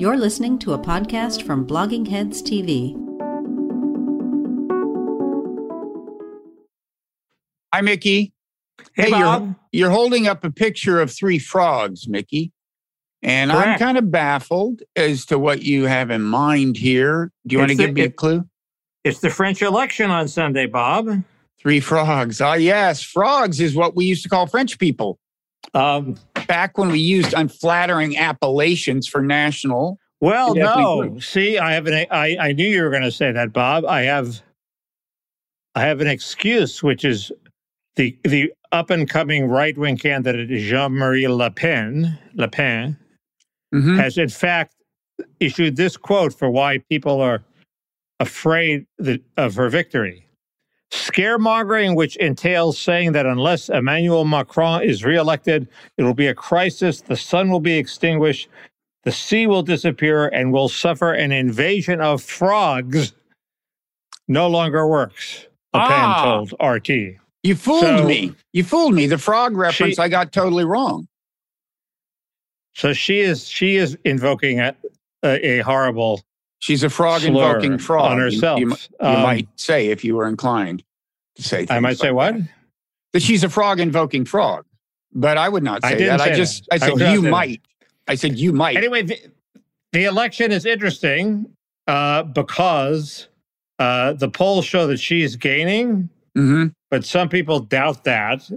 You're listening to a podcast from Blogging Heads TV. Hi, Mickey. Hey, you're, Bob. you're holding up a picture of three frogs, Mickey. And I'm kind of baffled as to what you have in mind here. Do you want to the- give me a clue? It's the French election on Sunday, Bob. Three frogs. Ah, yes. Frogs is what we used to call French people Um, back when we used unflattering appellations for national. well, no. See, I have an. I, I knew you were going to say that, Bob. I have. I have an excuse, which is the the up and coming right wing candidate Jean Marie Le Pen. Le Pen Mhm. has in fact issued this quote for why people are afraid that, of her victory. Scaremongering, which entails saying that unless Emmanuel Macron is reelected, it will be a crisis, the sun will be extinguished, the sea will disappear, and we'll suffer an invasion of frogs, no longer works, Pen Ah. told RT. You fooled So- me. You fooled me. The frog reference She- I got totally wrong. So she is she is invoking a, a, a horrible She's a frog invoking frog. on herself. You, you Um, might say if you were inclined say. I might say what? that. that she's a frog invoking frog. But I would not I say didn't that. say I just that. I I said not you say that. might. I said you might. Anyway, the, the election is interesting uh, because uh, the polls show that she's gaining, hmm but some people doubt that.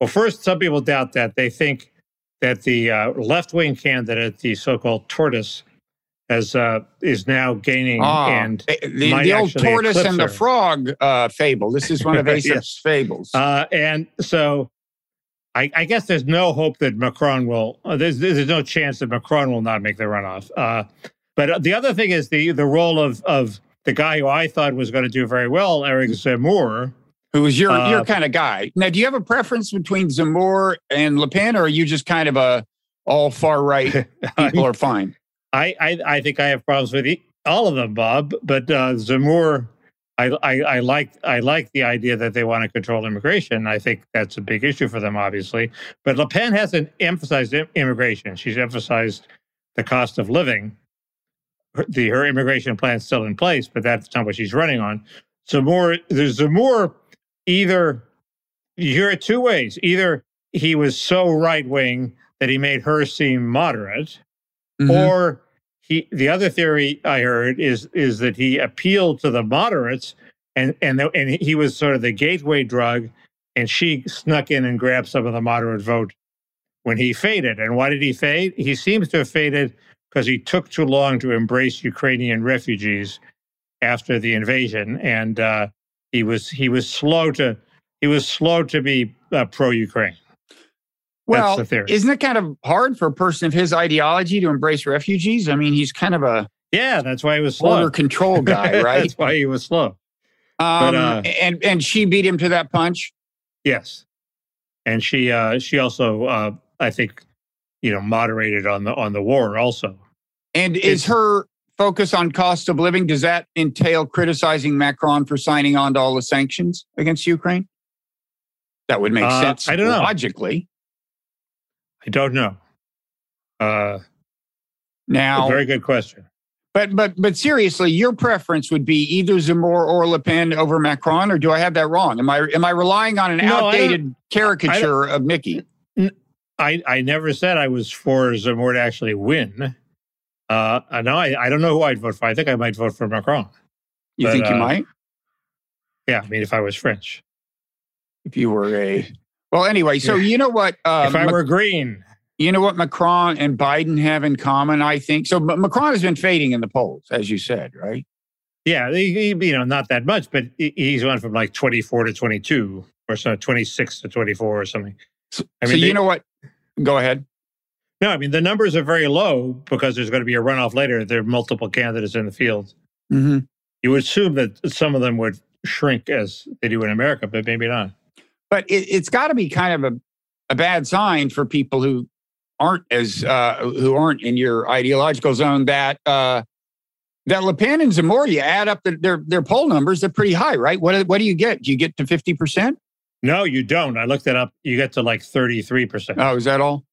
Well, first, some people doubt that. They think that the uh, left wing candidate, the so called tortoise, has, uh, is now gaining Ah, and the, the, old tortoise and the frog uh, fable. This is one of Aesop's Yes. fables. Uh, and so I, I guess there's no hope that Macron will, uh, there's, there's no chance that Macron will not make the runoff. Uh, but the other thing is the, the role of, of the guy who I thought was going to do very well, Eric Zemmour. who is your uh, your kind of guy? Now, do you have a preference between Zemmour and Le Pen, or are you just kind of a all far right people are fine? I, I, I think I have problems with all of them, Bob, but uh, Zemmour, I, I, I like I like the idea that they want to control immigration. I think that's a big issue for them, obviously. But Le Pen hasn't emphasized immigration. She's emphasized the cost of living. Her, the her immigration still in place, but that's not what she's running on. Zemmour, there's Zemmour. Either you hear it two ways. Either he was so right wing that he made her seem moderate, Mhm. or he the other theory I heard is is that he appealed to the moderates and and the, and he was sort of the gateway drug and she snuck in and grabbed some of the moderate vote when he faded. And why did he fade? He seems to have faded because he took too long to embrace Ukrainian refugees after the invasion. And uh, he was he was slow to he was slow to be uh, pro Ukraine well, the theory. isn't it kind of hard for a person of his ideology to embrace refugees? I mean, he's kind of a yeah that's why he was slow border control guy, right? that's why he was slow Um, uh, and and she beat him to that punch. Yes, and she uh, she also uh, I think you know moderated on the on the war also. And is It's- her focus on cost of living does that entail criticizing Macron for signing on to all the sanctions against Ukraine? That would make Uh, sense. I don't know. logically. I don't know. Uh, Now, very good question. but but but seriously, your preference would be either Zemmour or Le Pen over Macron, or do I have that wrong? Am I am I relying on an No, outdated caricature of Mickey? I I never said I was for Zemmour to actually win. Uh, I I, I don't know who I'd vote for. I think I might vote for Macron. You But, think you uh, might Yeah, I mean if I was French, if you were a well. Anyway, so you know what? Uh, if I were green, You know what Macron and Biden have in common, I think. So Ma- Macron has been fading in the polls, as you said, right? yeah, he, he- you know not that much, but he- he's went from like twenty four to twenty two or so, twenty six to twenty four or something. So, I so you they- know what? Go ahead. No, I mean the numbers are very low because there's going to be a runoff later. There are multiple candidates in the field. Mm-hmm. You would assume that some of them would shrink as they do in America, but maybe not. But it, it's got to be kind of a, a bad sign for people who aren't as uh, who aren't in your ideological zone that uh, that Le Pen and Zemmour, you add up the, their their poll numbers, they're pretty high, right? What what do you get? Do you get to fifty percent? No, you don't. I looked it up. You get to like thirty three percent. Oh, is that all?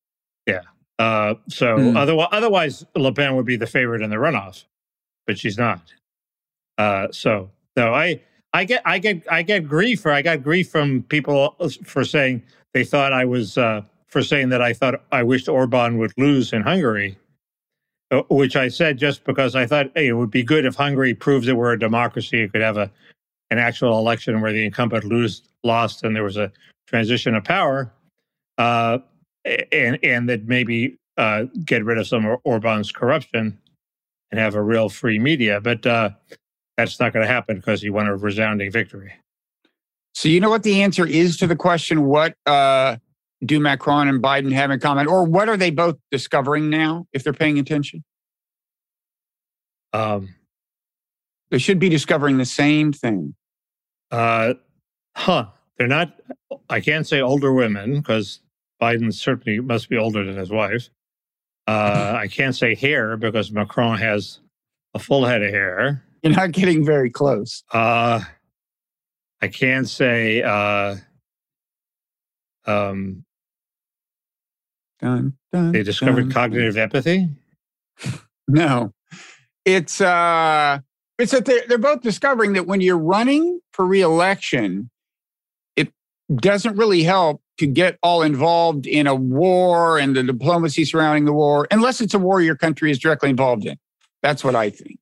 Yeah. Uh, so Hmm. otherwise, otherwise, Le Pen would be the favorite in the runoff, but she's not. Uh, so no, I I get I get I get grief or I got grief from people for saying they thought I was uh, for saying that I thought I wished Orban would lose in Hungary, uh, which I said just because I thought hey, it would be good if Hungary proves that we're a democracy. It could have a an actual election where the incumbent lose lost and there was a transition of power, uh, and and that maybe uh, get rid of some of Orban's corruption and have a real free media. But uh, that's not going to happen because he won a resounding victory. So you know what the answer is to the question: What uh, do Macron and Biden have in common, or what are they both discovering now? If they're paying attention, Um, they should be discovering the same thing. uh, huh? They're not. I can't say older women because Biden certainly must be older than his wife. Uh, I can't say hair because Macron has a full head of hair. You're not getting very close. Uh, I can say uh, um, Dun, dun, they discovered dun. cognitive empathy. No, it's uh, it's that they're, they're both discovering that when you're running for reelection, it doesn't really help to get all involved in a war and the diplomacy surrounding the war, unless it's a war your country is directly involved in. That's what I think.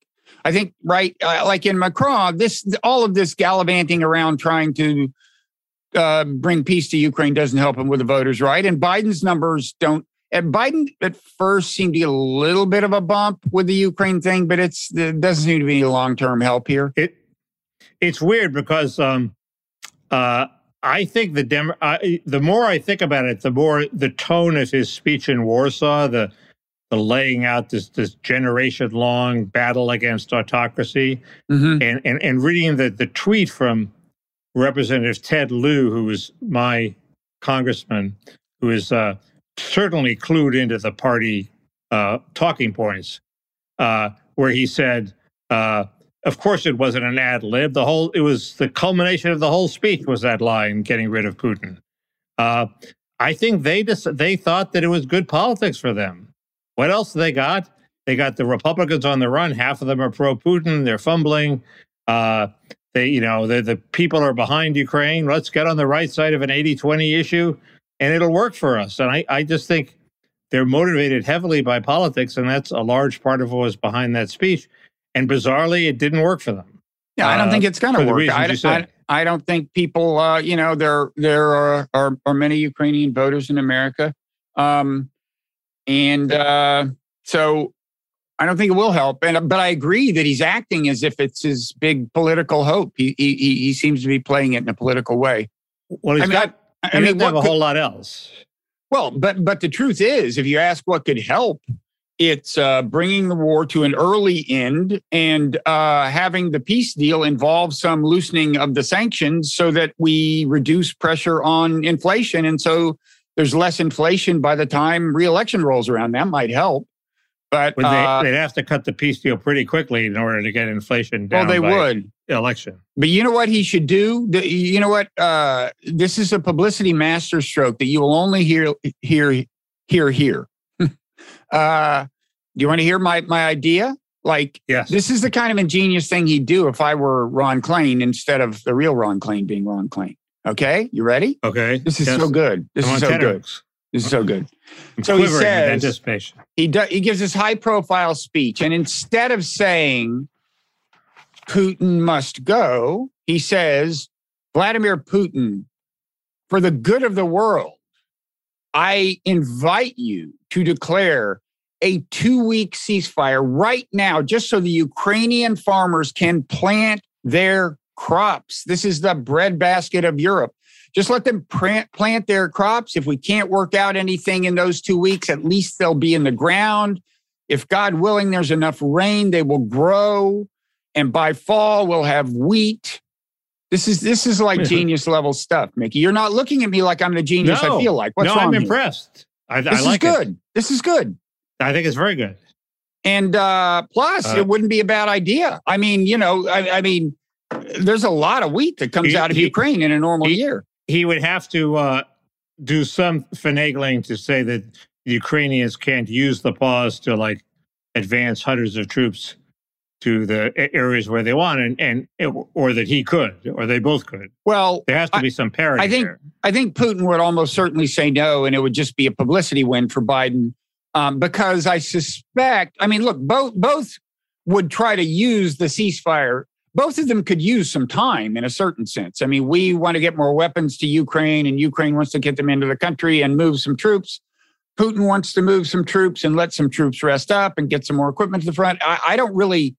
I think right, uh, like in Macron, this all of this gallivanting around trying to uh, bring peace to Ukraine doesn't help him with the voters, right? And Biden's numbers don't. And Biden at first seemed to get a little bit of a bump with the Ukraine thing, but it's it doesn't seem to be any long term help here. It it's weird because um, uh, I think the Dem- I, the more I think about it, the more the tone of his speech in Warsaw, the the laying out this this generation long battle against autocracy, Mm-hmm. and and and reading the the tweet from Representative Ted Lieu, who is my congressman, who is uh, certainly clued into the party uh, talking points, uh, where he said, uh, "Of course, it wasn't an ad lib. The whole it was the culmination of the whole speech was that line, getting rid of Putin." Uh, I think they just they thought that it was good politics for them. What else they got? They got the Republicans on the run. Half of them are pro Putin. They're fumbling. Uh, they, you know, the the people are behind Ukraine. Let's get on the right side of an 80-20 issue, and it'll work for us. And I, I just think they're motivated heavily by politics, and that's a large part of what was behind that speech. And bizarrely, it didn't work for them. Yeah, I don't Uh, think it's going to work. I, I. I don't think people, uh, you know, there there are, are are many Ukrainian voters in America, um, and uh, so I don't think it will help. And but I agree that he's acting as if it's his big political hope. He he he he seems to be playing it in a political way. Well, he's I mean, got. I, I mean, have a could- whole lot else. well, but but the truth is, if you ask what could help, it's uh, bringing the war to an early end and uh, having the peace deal involve some loosening of the sanctions so that we reduce pressure on inflation, and so there's less inflation by the time reelection rolls around. That might help, but Would they, uh, they'd have to cut the peace deal pretty quickly in order to get inflation down. well, they would. election. But you know what he should do? The- You know what? Uh, this is a publicity masterstroke that you will only hear hear hear here. uh, do you want to hear my my idea? Like Yes. this is the kind of ingenious thing he'd do if I were Ron Klain instead of the real Ron Klain being Ron Klain. Okay, you ready? okay. This is Yes. so good. This I'm is so good. This is so good. I'm So he says- anticipation. He does. He gives this high profile speech, and instead of saying Putin must go, he says Vladimir Putin, for the good of the world, I invite you to declare a two week ceasefire right now, just so the Ukrainian farmers can plant their crops. This is the breadbasket of Europe. Just let them plant, plant their crops. If we can't work out anything in those two weeks, at least they'll be in the ground. If God willing, there's enough rain, they will grow. And by fall, we'll have wheat. This is this is like genius level stuff, Mickey. You're not looking at me like I'm the genius I feel like. What's no, I'm impressed. I, This I like is it. good. This is good. I think it's very good. And uh, plus, Uh, it wouldn't be a bad idea. I mean, you know, I, I mean, there's a lot of wheat that comes He- out of he- Ukraine in a normal he- year. He would have to uh, do some finagling to say that the Ukrainians can't use the pause to like advance hundreds of troops to the areas where they want, and, and or that he could, or they both could. Well, there has to be some parity. I think there. I think Putin would almost certainly say no, and it would just be a publicity win for Biden, um, because I suspect. I mean, look, both both would try to use the ceasefire. Both of them could use some time in a certain sense. I mean, we want to get more weapons to Ukraine, and Ukraine wants to get them into the country and move some troops. Putin wants to move some troops and let some troops rest up and get some more equipment to the front. I, I don't really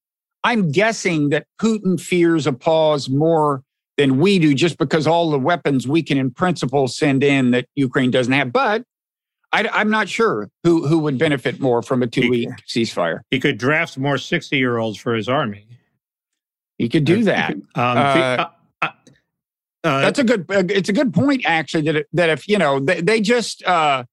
I'm guessing that Putin fears a pause more than we do just because all the weapons we can in principle send in that Ukraine doesn't have. But I, am not sure who, who would benefit more from a two week ceasefire. He could draft more 60 year olds for his army. He could do that. Um, uh, uh, uh, uh, that's a good. Uh, it's a good point, actually. That it, that if you know they, they just uh,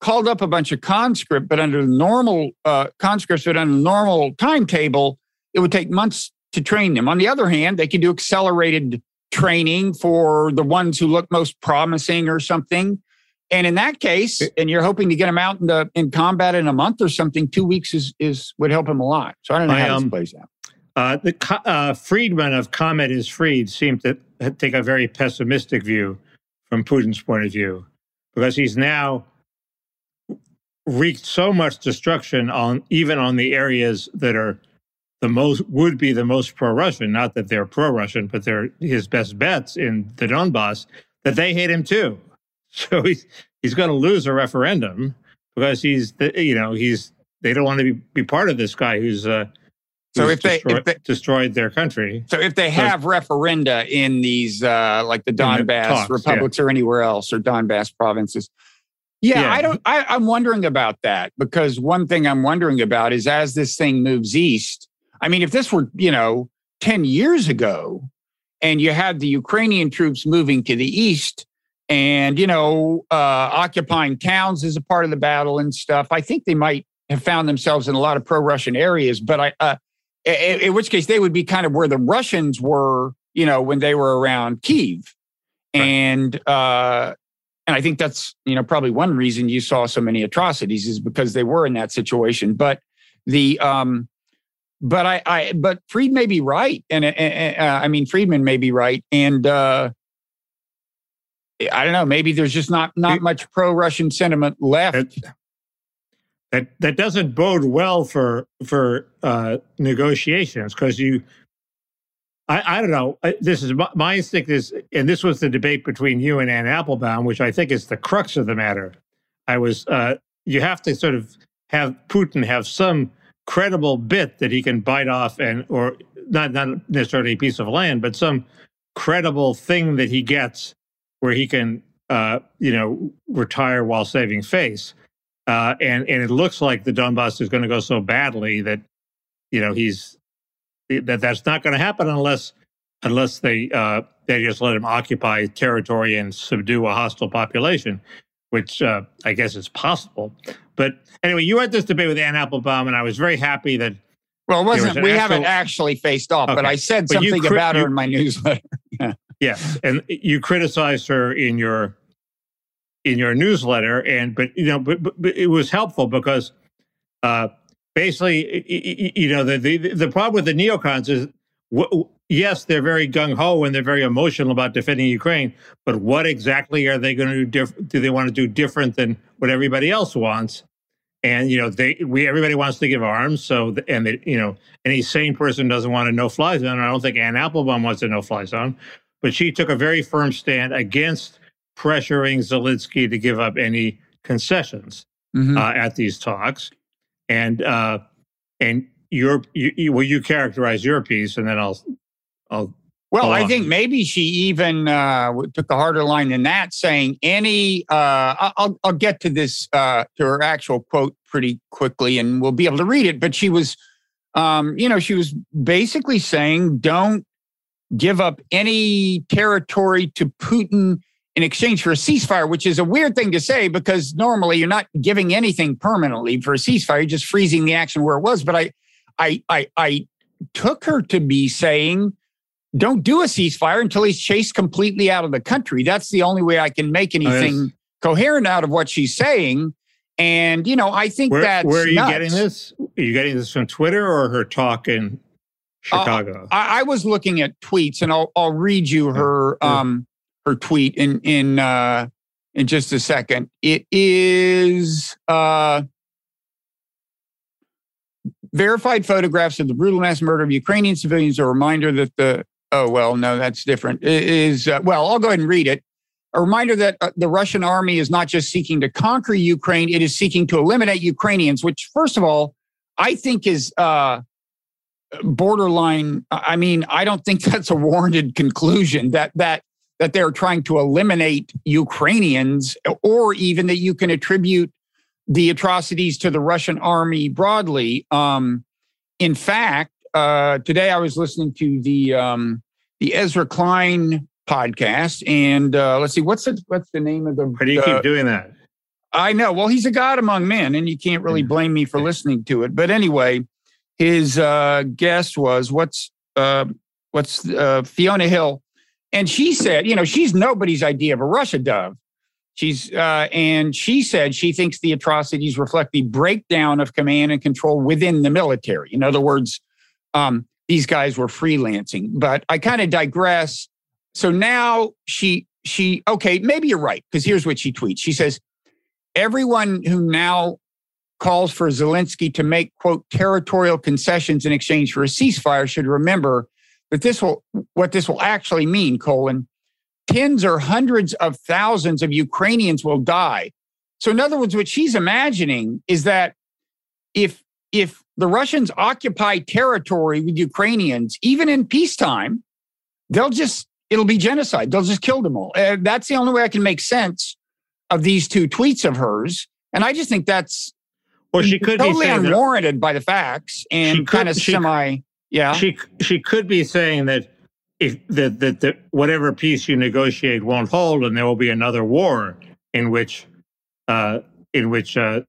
called up a bunch of conscript, but under the normal conscripts, but under the normal timetable, it would take months to train them. On the other hand, they could do accelerated training for the ones who look most promising or something. And in that case, and you're hoping to get them out in, the, in combat in a month or something, two weeks is, is would help him a lot. So I don't know I, how um, this plays out. Uh, the uh, Friedman of Comet is Freed seemed to take a very pessimistic view from Putin's point of view because he's now wreaked so much destruction on even on the areas that are the most would be the most pro-Russian. Not that they're pro-Russian, but they're his best bets in the Donbass. That they hate him too. So he's he's going to lose a referendum because he's you know he's they don't want to be, be part of this guy who's uh, so if they, destroyed, if they, destroyed their country. So if they have so, referenda in these uh, like the Donbass talks, republics yeah. or anywhere else or Donbass provinces, yeah, yeah. I don't. I, I'm wondering about that because one thing I'm wondering about is as this thing moves east, I mean, if this were, you know, 10 years ago and you had the Ukrainian troops moving to the east and, you know, uh, occupying towns as a part of the battle and stuff, I think they might have found themselves in a lot of pro Russian areas. But I, uh, in, in, which case they would be kind of where the Russians were, you know, when they were around Kiev. Right. And, uh, and I think that's, you know, probably one reason you saw so many atrocities is because they were in that situation. But the, um, but I, I, but Freed may be right, and uh, uh, I mean Friedman may be right, and uh, I don't know. Maybe there's just not not much pro-Russian sentiment left. That that doesn't bode well for for uh, negotiations because you. I, I don't know. This is my, my instinct is, and this was the debate between you and Anne Applebaum, which I think is the crux of the matter. I was, uh, you have to sort of have Putin have some credible bit that he can bite off and or not not necessarily a piece of land, but some credible thing that he gets where he can uh, you know retire while saving face. Uh, and and it looks like the Donbass is going to go so badly that you know he's that that's not going to happen unless unless they uh, they just let him occupy territory and subdue a hostile population, which uh, I guess is possible. But anyway, you had this debate with Anne Applebaum, and I was very happy that. Well, it wasn't. Was we actual, haven't actually faced off, okay. but I said but something cri- about her you, in my newsletter. yeah. yeah, and you criticized her in your in your newsletter, and but you know, but, but, but it was helpful because uh, basically, you know, the, the the problem with the neocons is. yes, they're very gung ho and they're very emotional about defending Ukraine. But what exactly are they going to do? Diff- do they want to do different than what everybody else wants? and you know they we everybody wants to give arms so and they, you know any sane person doesn't want a no fly zone i don't think anne applebaum wants a no fly zone but she took a very firm stand against pressuring zelensky to give up any concessions mm-hmm. uh, at these talks and uh and your you, you, will you characterize your piece and then i'll i'll well, I think maybe she even uh, took a harder line than that, saying any. Uh, I'll I'll get to this uh, to her actual quote pretty quickly, and we'll be able to read it. But she was, um, you know, she was basically saying, "Don't give up any territory to Putin in exchange for a ceasefire," which is a weird thing to say because normally you're not giving anything permanently for a ceasefire; you're just freezing the action where it was. But I, I, I, I took her to be saying don't do a ceasefire until he's chased completely out of the country. That's the only way I can make anything yes. coherent out of what she's saying. And you know, I think where, that's where are you nuts. getting this? Are you getting this from Twitter or her talk in Chicago? Uh, I, I, was looking at tweets, and I'll I'll read you her um her tweet in in uh in just a second. It is uh verified photographs of the brutal mass murder of Ukrainian civilians. A reminder that the oh well no that's different it is uh, well I'll go ahead and read it. A reminder that uh, the Russian army is not just seeking to conquer Ukraine; it is seeking to eliminate Ukrainians. Which, first of all, I think is uh, borderline. I mean, I don't think that's a warranted conclusion that that that they're trying to eliminate Ukrainians, or even that you can attribute the atrocities to the Russian army broadly. Um, in fact, uh, today I was listening to the um, the Ezra Klein podcast, and uh, let's see what's the what's the name of the. Why do you uh, keep doing that? I know. Well, he's a god among men, and you can't really blame me for listening to it. But anyway, his uh, guest was what's uh, what's uh, Fiona Hill, and she said, you know, she's nobody's idea of a Russia dove. She's uh, and she said she thinks the atrocities reflect the breakdown of command and control within the military. In other words, um, these guys were freelancing. But I kind of digress. So now she she okay, maybe you're right because here's what she tweets. She says, "Everyone who now calls for Zelensky to make quote territorial concessions in exchange for a ceasefire should remember that this will what this will actually mean. Colon." tens or hundreds of thousands of Ukrainians will die. So, in other words, what she's imagining is that if if the Russians occupy territory with Ukrainians, even in peacetime, they'll just it'll be genocide. They'll just kill them all. Uh, that's the only way I can make sense of these two tweets of hers, and I just think that's well, she could totally unwarranted by the facts and kind of semi. Yeah, she she could be saying that if that that that whatever peace you negotiate won't hold, and there will be another war in which uh, in which uh,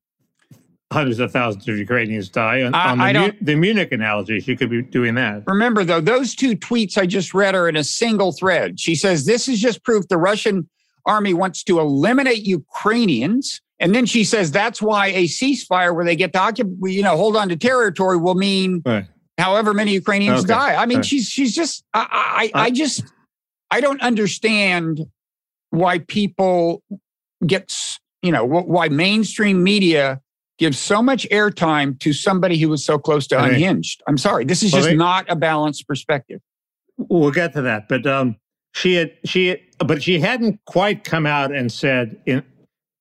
hundreds of thousands of Ukrainians die. On, I- on the, I don't- Mu- the Munich analogy, she could be doing that. Remember, though, those two tweets I just read are in a single thread. She says, This is just proof the Russian army wants to eliminate Ukrainians. And then she says, That's why a ceasefire where they get to occupy, you know, hold on to territory will mean Right. However many Ukrainians Okay. die. I mean, she's she's just, I, I, I just, I don't understand why people get, you know, why mainstream media gives so much airtime to somebody who was so close to Right. unhinged. I'm sorry, this is just not a balanced perspective. We'll get to that, but um, she had she had, but she hadn't quite come out and said in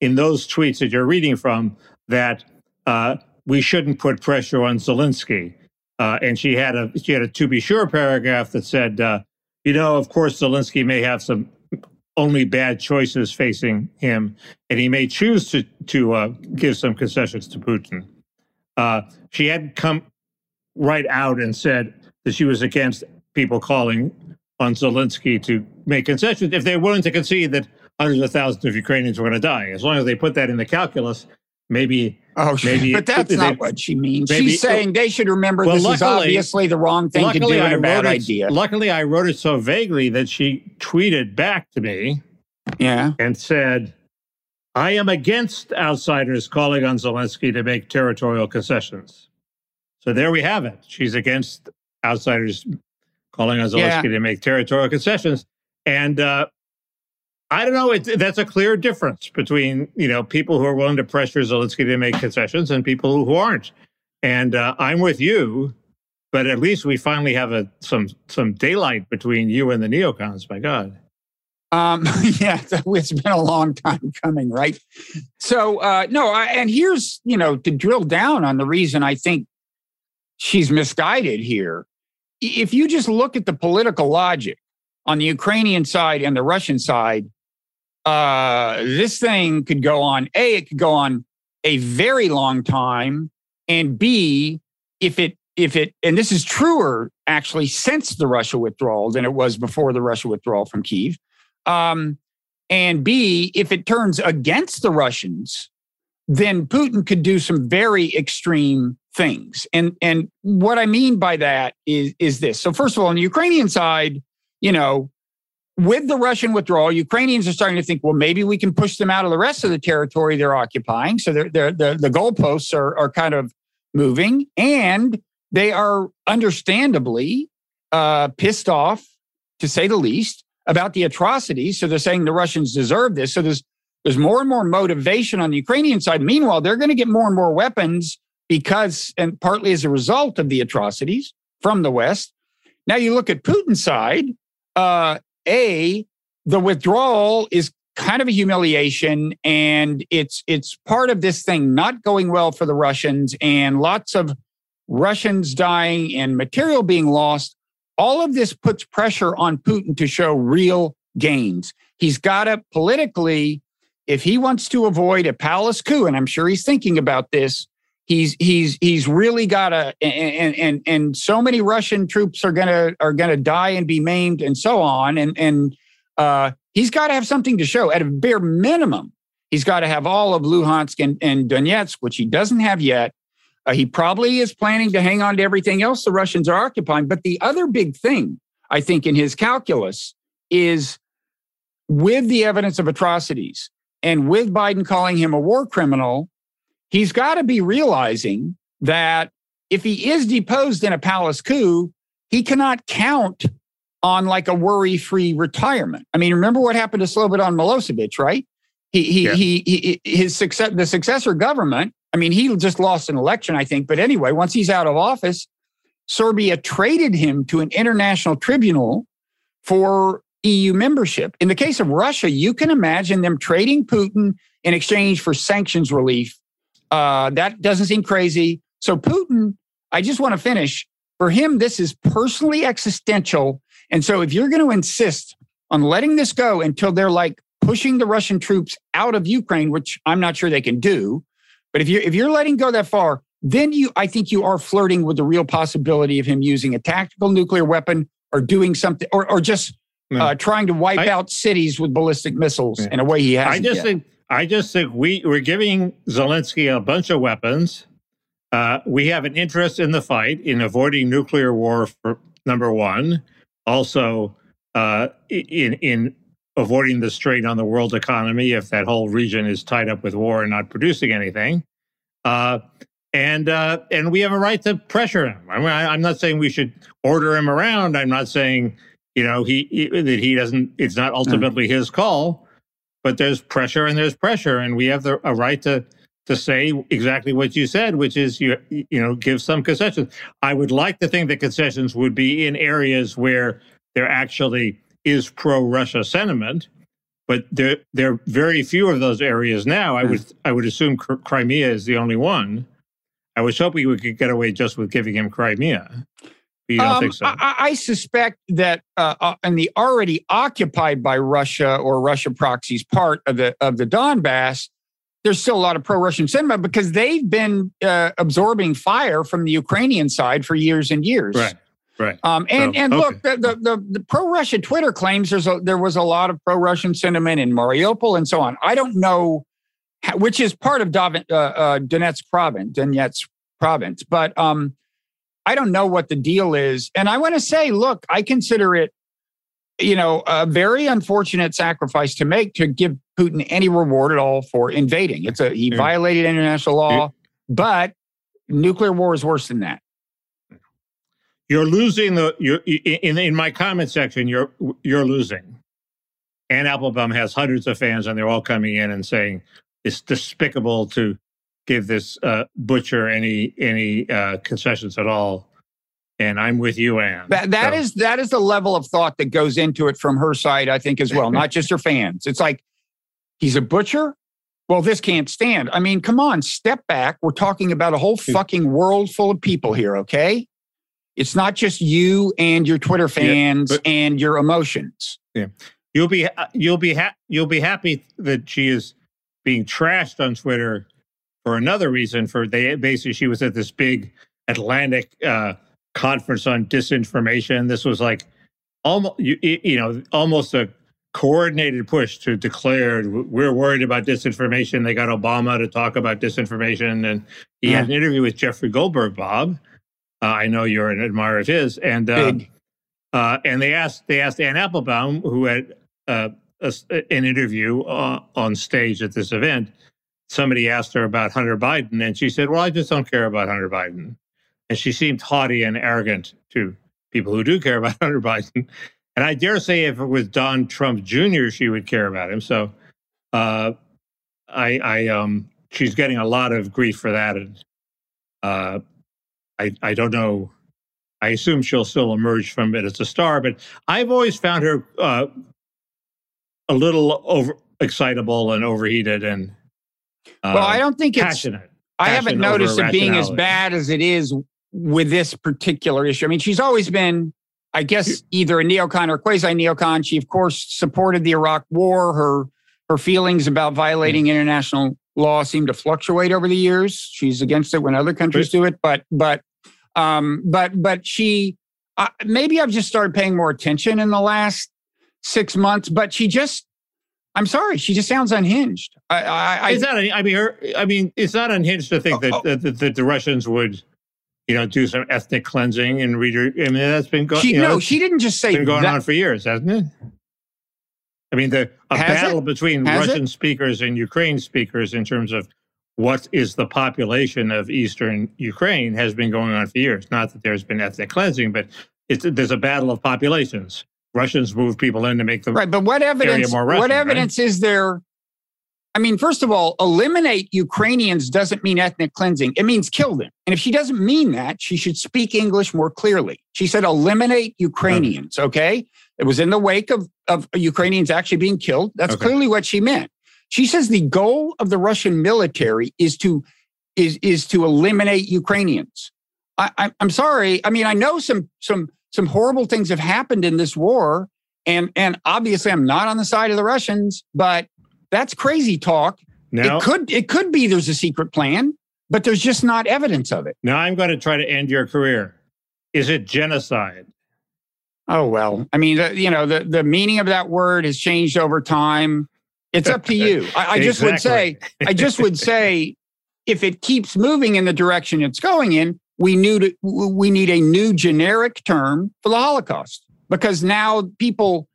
in those tweets that you're reading from that uh, we shouldn't put pressure on Zelensky. Uh, and she had a she had a to be sure paragraph that said, uh, you know, of course Zelensky may have some only bad choices facing him, and he may choose to to uh, give some concessions to Putin. Uh, she hadn't come right out and said that she was against people calling on Zelensky to make concessions if they're willing to concede that hundreds of thousands of Ukrainians were going to die. As long as they put that in the calculus, maybe Oh, Maybe- but that's they- not what she means. maybe- She's saying they should remember Well, this is luckily- obviously the wrong thing to do luckily and I a bad it. idea. Luckily, I wrote it so vaguely that she tweeted back to me Yeah. and said, "I am against outsiders calling on Zelensky to make territorial concessions." So there we have it. She's against outsiders calling on Zelensky Yeah. to make territorial concessions, and uh, I don't know. It, that's a clear difference between you know people who are willing to pressure Zelensky to make concessions and people who aren't. And uh, I'm with you, but at least we finally have a some some daylight between you and the neocons. My God. Um, yeah, it's been a long time coming, right? So, uh, no, I, and here's, you know, to drill down on the reason I think she's misguided here. If you just look at the political logic on the Ukrainian side and the Russian side, uh, this thing could go on. A, it could go on a very long time, and B, if it if it and this is truer actually since the Russia withdrawal than it was before the Russia withdrawal from Kiev. Um, and B, if it turns against the Russians, then Putin could do some very extreme things. And and what I mean by that is is this. So first of all, on the Ukrainian side, you know, with the Russian withdrawal, Ukrainians are starting to think, well, maybe we can push them out of the rest of the territory they're occupying. So they're, they're, they're, the goalposts are, are kind of moving, and they are understandably uh, pissed off, to say the least, about the atrocities. So they're saying the Russians deserve this. So there's there's more and more motivation on the Ukrainian side. Meanwhile, they're going to get more and more weapons because, and partly as a result of the atrocities from the West. Now you look at Putin's side. Uh, a the withdrawal is kind of a humiliation, and it's it's part of this thing not going well for the Russians, and lots of Russians dying and material being lost. All of this puts pressure on Putin to show real gains. He's got to politically if he wants to avoid a palace coup, and I'm sure he's thinking about this, he's he's he's really got to and and and so many Russian troops are gonna are gonna die and be maimed and so on, and and uh, he's got to have something to show at a bare minimum. He's got to have all of Luhansk and, and Donetsk, which he doesn't have yet. Uh, he probably is planning to hang on to everything else the Russians are occupying. But the other big thing, I think, in his calculus is with the evidence of atrocities and with Biden calling him a war criminal, he's got to be realizing that if he is deposed in a palace coup, he cannot count on like a worry free retirement. I mean, remember what happened to Slobodan Milosevic, right? He, he, yeah. he, he, his success, the successor government. I mean, he just lost an election, I think. But anyway, once he's out of office, Serbia traded him to an international tribunal for EU membership. In the case of Russia, you can imagine them trading Putin in exchange for sanctions relief. Uh, that doesn't seem crazy. So, Putin, I just want to finish. For him, this is personally existential. And so, if you're going to insist on letting this go until they're like pushing the Russian troops out of Ukraine, which I'm not sure they can do, but if you're if you're letting go that far, then you I think you are flirting with the real possibility of him using a tactical nuclear weapon or doing something or or just uh, trying to wipe I, out cities with ballistic missiles yeah. in a way he has. I just yet. think I just think we we're giving Zelensky a bunch of weapons. Uh, we have an interest in the fight in avoiding nuclear war. For number one, also uh, in in avoiding the strain on the world economy if that whole region is tied up with war and not producing anything. Uh, and uh, and we have a right to pressure him. I mean, I, I'm not saying we should order him around. I'm not saying you know he, he that he doesn't it's not ultimately his call but there's pressure and there's pressure and we have the, a right to to say exactly what you said which is you you know give some concessions. I would like to think that concessions would be in areas where there actually is pro russia sentiment but there there are very few of those areas now. I hmm. would i would assume crimea is the only one. I was hoping we could get away just with giving him crimea um, think so? I, I suspect that uh, uh, in the already occupied by Russia or Russia proxies part of the of the Donbass, there's still a lot of pro-Russian sentiment because they've been uh, absorbing fire from the Ukrainian side for years and years. Right. Right. Um, and so, and okay. look, the, the, the, the pro-Russia Twitter claims there's a, there was a lot of pro-Russian sentiment in Mariupol and so on. I don't know, how, which is part of uh, uh, Donetsk province, Donetsk province, but um, I don't know what the deal is. And I want to say, look, I consider it, you know, a very unfortunate sacrifice to make to give Putin any reward at all for invading. It's a he violated international law, but nuclear war is worse than that. You're losing the you're in in my comment section. You're you're losing. Anne Applebaum has hundreds of fans, and they're all coming in and saying it's despicable to give this uh, butcher any any uh, concessions at all. And I'm with you, Anne. That that so. is, that is the level of thought that goes into it from her side, I think, as well, not just her fans. It's like he's a butcher. Well, this can't stand. I mean, come on, step back. We're talking about a whole fucking world full of people here, okay? It's not just you and your Twitter fans yeah, but, and your emotions. Yeah, you'll be you'll be ha- you'll be happy that she is being trashed on Twitter for another reason. For they basically, she was at this big Atlantic uh, conference on disinformation. This was like almost you, you know almost a coordinated push to declare we're worried about disinformation. They got Obama to talk about disinformation, and he yeah. had an interview with Jeffrey Goldberg. Bob, uh, I know you're an admirer of his, and uh, Uh, and they asked they asked Anne Applebaum, who had uh, a, an interview uh, on stage at this event. Somebody asked her about Hunter Biden, and she said, "Well, I just don't care about Hunter Biden." And she seemed haughty and arrogant to people who do care about Hunter Biden. And I dare say, if it was Don Trump Jr., she would care about him. So, uh, I, I, um, she's getting a lot of grief for that, and uh, I, I don't know. I assume she'll still emerge from it as a star, but I've always found her uh, a little over excitable and overheated and uh, well, I don't think it's passionate. I haven't noticed it being as bad as it is with this particular issue. I mean, she's always been, I guess, either a neocon or quasi neocon. She, of course, supported the Iraq War. Her her feelings about violating international law seem to fluctuate over the years. She's against it when other countries do it, but but um, but but she uh, maybe I've just started paying more attention in the last six months. But she just, I'm sorry, she just sounds unhinged. I, I, I It's not. I mean, her, I mean, it's not unhinged to think that, Oh, oh. that, that the Russians would, you know, do some ethnic cleansing and read. I mean, that's been going. she you know, no, she didn't just say been going that. on for years, hasn't it? I mean, the a Has battle it? between Has it? Russian speakers and Ukraine speakers in terms of what is the population of Eastern Ukraine has been going on for years. Not that there's been ethnic cleansing, but it's there's a battle of populations. Russians move people in to make them Right, but what evidence? Russian, what right? evidence is there? I mean, first of all, eliminate Ukrainians doesn't mean ethnic cleansing. It means kill them. And if she doesn't mean that, she should speak English more clearly. She said eliminate Ukrainians. Okay, it was in the wake of of Ukrainians actually being killed. That's Okay. clearly what she meant. She says the goal of the Russian military is to is is to eliminate Ukrainians. I, I, I'm sorry. I mean, I know some some some horrible things have happened in this war, and and obviously I'm not on the side of the Russians, but that's crazy talk. now. It could it could be there's a secret plan, but there's just not evidence of it. Now I'm going to try to end your career. Is it genocide? Oh well, I mean, the, you know, the the meaning of that word has changed over time. It's up to you. I, I just would say, I just would say, if it keeps moving in the direction it's going in, we knew to, we need a new generic term for the Holocaust because now people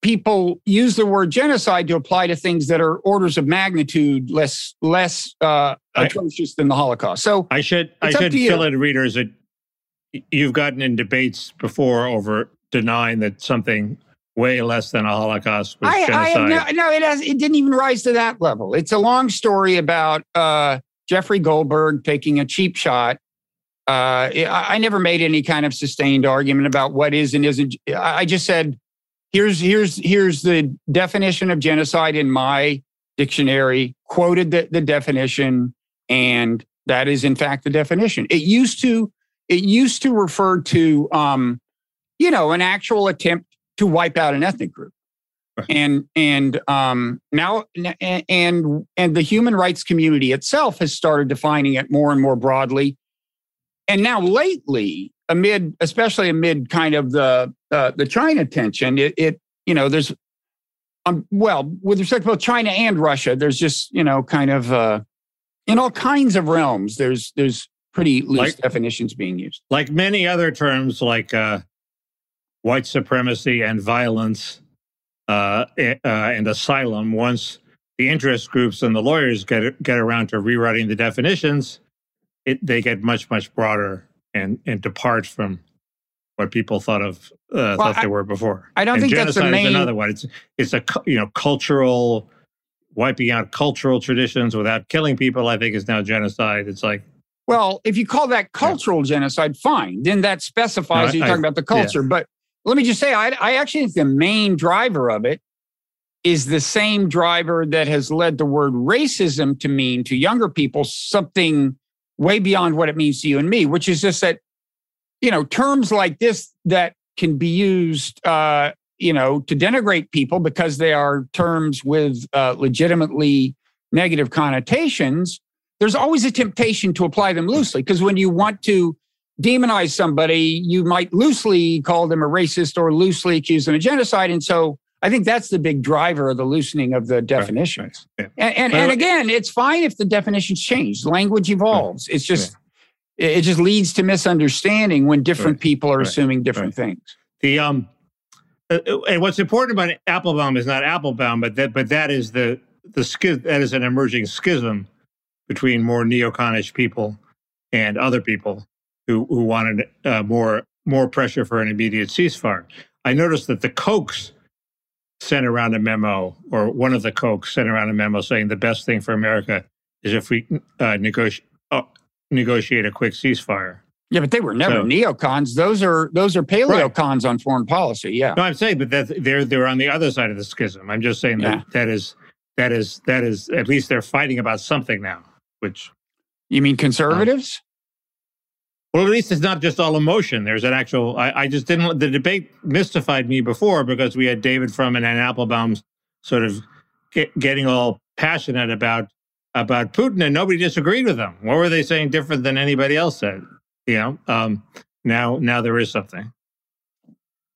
people use the word genocide to apply to things that are orders of magnitude less less uh, I- atrocious than the Holocaust. So I should I should fill in readers that you've gotten in debates before over denying that something way less than a Holocaust was I, I genocide. have no, no, it has, it didn't even rise to that level. It's a long story about uh, Jeffrey Goldberg taking a cheap shot. Uh, I, never made any kind of sustained argument about what is and isn't. I I just said, here's here's here's the definition of genocide in my dictionary. Quoted the, the definition, and that is in fact the definition. It used to it used to refer to um, you know an actual attempt to wipe out an ethnic group and and um, now and and the human rights community itself has started defining it more and more broadly and now lately amid especially amid kind of the uh, the china tension it, it you know there's um, well with respect to both china and russia there's just you know kind of uh, in all kinds of realms there's there's pretty loose Like- definitions being used. Like many other terms like uh, white supremacy and violence uh, eh, uh, and asylum, once the interest groups and the lawyers get get around to rewriting the definitions, it, they get much much broader and and depart from what people thought of uh, thought I- they were before. I don't And think that's the main- is another one. It's it's a you know cultural wiping out cultural traditions without killing people. I think is now genocide. It's like Well, if you call that cultural genocide, fine. Then that specifies No, you're I- talking about the culture. But let me just say, I, I actually think the main driver of it is the same driver that has led the word racism to mean to younger people something way beyond what it means to you and me, which is just that, you know, terms like this that can be used, uh, you know, to denigrate people because they are terms with uh, legitimately negative connotations there's always a temptation to apply them loosely because when you want to demonize somebody, you might loosely call them a racist or loosely accuse them of genocide. And so I think that's the big driver of the loosening of the definitions. yeah. And, and, and again, it's fine if the definitions change. Language evolves. It's just it it just leads to misunderstanding when different Right. people are Right. assuming different things. The um, uh, uh, and what's important about Applebaum is not Applebaum, but that but that is the the schism that is an emerging schism between more neoconish people and other people who who wanted uh, more more pressure for an immediate ceasefire. I noticed that the Kochs sent around a memo, or one of the Kochs sent around a memo saying the best thing for America is if we uh, negotiate uh, negotiate a quick ceasefire. Yeah, but they were never So- neocons. Those are those are paleocons on foreign policy. Yeah. No, I'm saying, but that they're they're on the other side of the schism. I'm just saying Yeah. that that is that is that is at least they're fighting about something now. Which, You mean conservatives? Well, at least it's not just all emotion. There's an actual. I, I just didn't. The debate mystified me before because we had David Frum and Anne Applebaum sort of get, getting all passionate about about Putin, and nobody disagreed with them. What were they saying different than anybody else said? You know. Um, now, now there is something.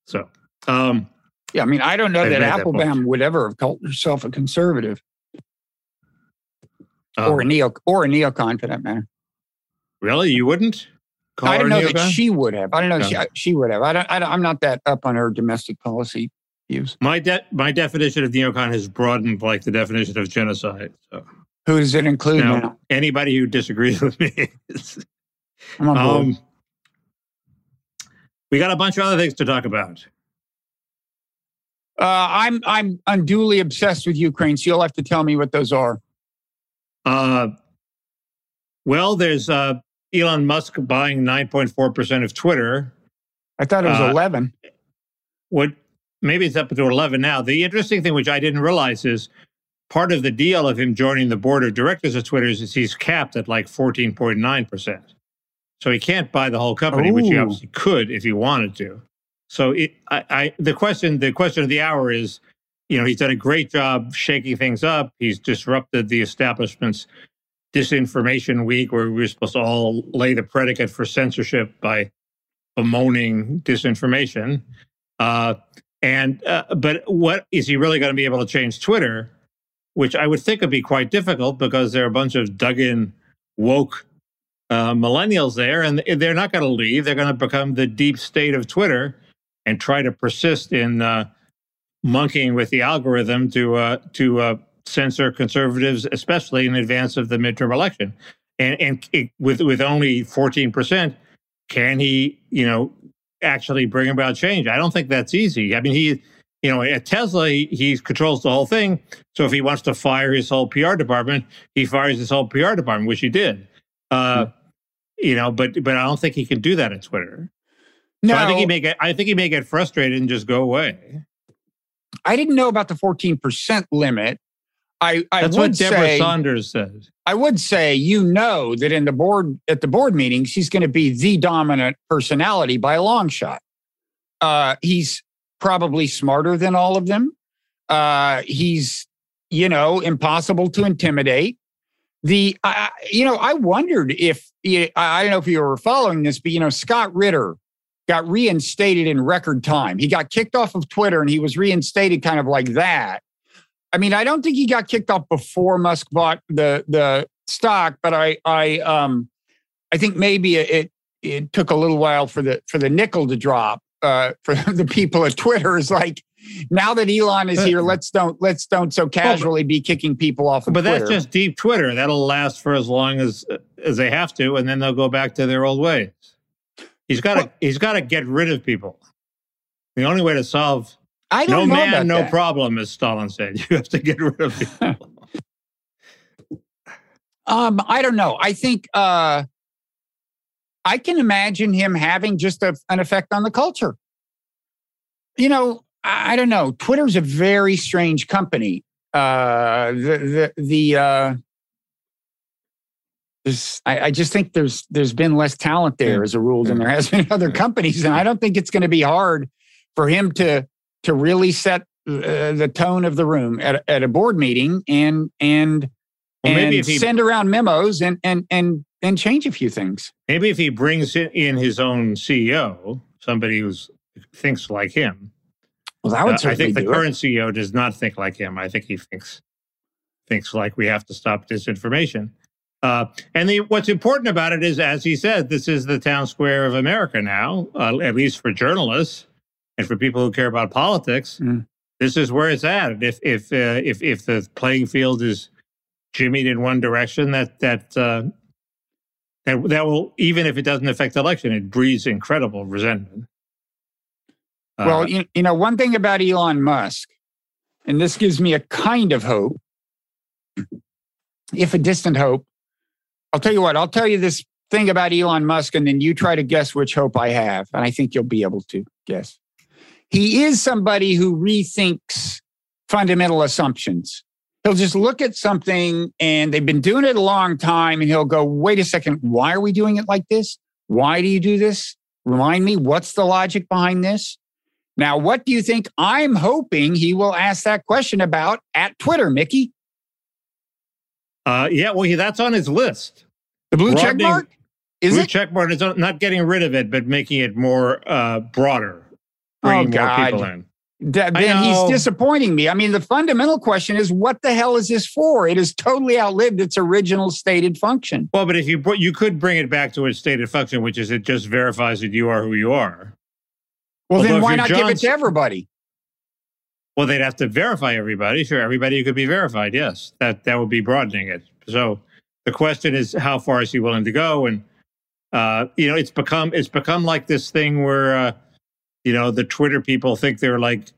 So, um, yeah. I mean, I don't know that made that. Applebaum would ever have called herself a conservative um, or a neo or a neocon for that matter. really, you wouldn't? I don't know that she would have. I don't know. No. She, she would have. I don't, I don't. I'm not that up on her domestic policy views. My de- my definition of neocon has broadened like the definition of genocide. So Who does it include now, now? anybody who disagrees with me, is, I'm on board. um, we got a bunch of other things to talk about. Uh, I'm I'm unduly obsessed with Ukraine, so you'll have to tell me what those are. Uh, well, there's uh, Elon Musk buying 9.4 percent of Twitter. I thought it was Uh, 11. What maybe it's up to 11 now. The interesting thing, which I didn't realize, is part of the deal of him joining the board of directors of Twitter is he's capped at like 14.9 percent. So he can't buy the whole company, which he obviously could if he wanted to. So it, I, I, the question, the question of the hour is, you know, he's done a great job shaking things up. He's disrupted the establishment's disinformation week, where we were supposed to all lay the predicate for censorship by bemoaning disinformation. Uh, and uh, but what is he really going to be able to change Twitter? Which I would think would be quite difficult because there are a bunch of dug-in woke uh, millennials there, and they're not going to leave. They're going to become the deep state of Twitter and try to persist in uh, monkeying with the algorithm to uh, to uh, censor conservatives, especially in advance of the midterm election. And and it, with with only fourteen percent, can he you know actually bring about change? I don't think that's easy. I mean, he you know at Tesla he, he controls the whole thing. So if he wants to fire his whole PR department, he fires his whole PR department, which he did. Uh, You know, but but I don't think he can do that at Twitter. No, So I think he may get. I think he may get frustrated and just go away. I didn't know about the 14% limit. I, I That's would what Deborah say, Saunders said. I would say, you know, that in the board at the board meetings, he's going to be the dominant personality by a long shot. Uh, he's probably smarter than all of them. Uh, he's, you know, impossible to intimidate. The, I, you know, I wondered if I don't know if you were following this, but you know, Scott Ritter got reinstated in record time. He got kicked off of Twitter and he was reinstated kind of like that. I mean, I don't think he got kicked off before Musk bought the the stock, but I I um I think maybe it it took a little while for the for the nickel to drop uh, for the people at Twitter. Is like now that Elon is here, let's don't let's don't so casually be kicking people off of But Twitter. that's just deep Twitter. That'll last for as long as as they have to, and then they'll go back to their old ways. He's got to he's got to get rid of people. The only way to solve I no don't know man, about no that. problem, as Stalin said. You have to get rid of people. Um, I don't know. I think uh, I can imagine him having just a, an effect on the culture. You know, I, I don't know. Twitter's a very strange company. Uh, the the the uh, there's, I, I just think there's there's been less talent there Yeah. as a rule than there has been other companies, and I don't think it's going to be hard for him to to really set uh, the tone of the room at, a- at a board meeting and and Well, and he- send around memos and and and and change a few things. Maybe if he brings in- his own CEO, somebody who thinks like him. Well, that Uh, would I think the do it. current CEO does not think like him. I think he thinks thinks like we have to stop disinformation. Uh, and the, what's important about it is, as he said, this is the town square of America now, uh, at least for journalists and for people who care about politics, Mm. this is where it's at. If if uh, if if the playing field is jimmied in one direction, that that uh, that that will even if it doesn't affect the election, it breeds incredible resentment. Uh, Well, you, you know, one thing about Elon Musk, and this gives me a kind of hope, if a distant hope. I'll tell you what, I'll tell you this thing about Elon Musk, and then you try to guess which hope I have. And I think you'll be able to guess. He is somebody who rethinks fundamental assumptions. He'll just look at something and they've been doing it a long time, and he'll go, wait a second, why are we doing it like this? Why do you do this? Remind me, what's the logic behind this? Now, what do you think I'm hoping he will ask that question about at Twitter, Mickey? uh, yeah, well, he, that's on his list. The blue check mark? Is Blue it? check mark is not getting rid of it, but making it more uh, broader, bringing more God. people in. Th- then he's disappointing me. I mean, the fundamental question is what the hell is this for? It has totally outlived its original stated function. Well, but if you br- you could bring it back to its stated function, which is it just verifies that you are who you are. Well, Although then why you're not give it to everybody? Well, they'd have to verify everybody. Sure, everybody could be verified. Yes, that that would be broadening it. So the question is, how far is he willing to go? And uh, you know, it's become it's become like this thing where uh, you know the Twitter people think they're like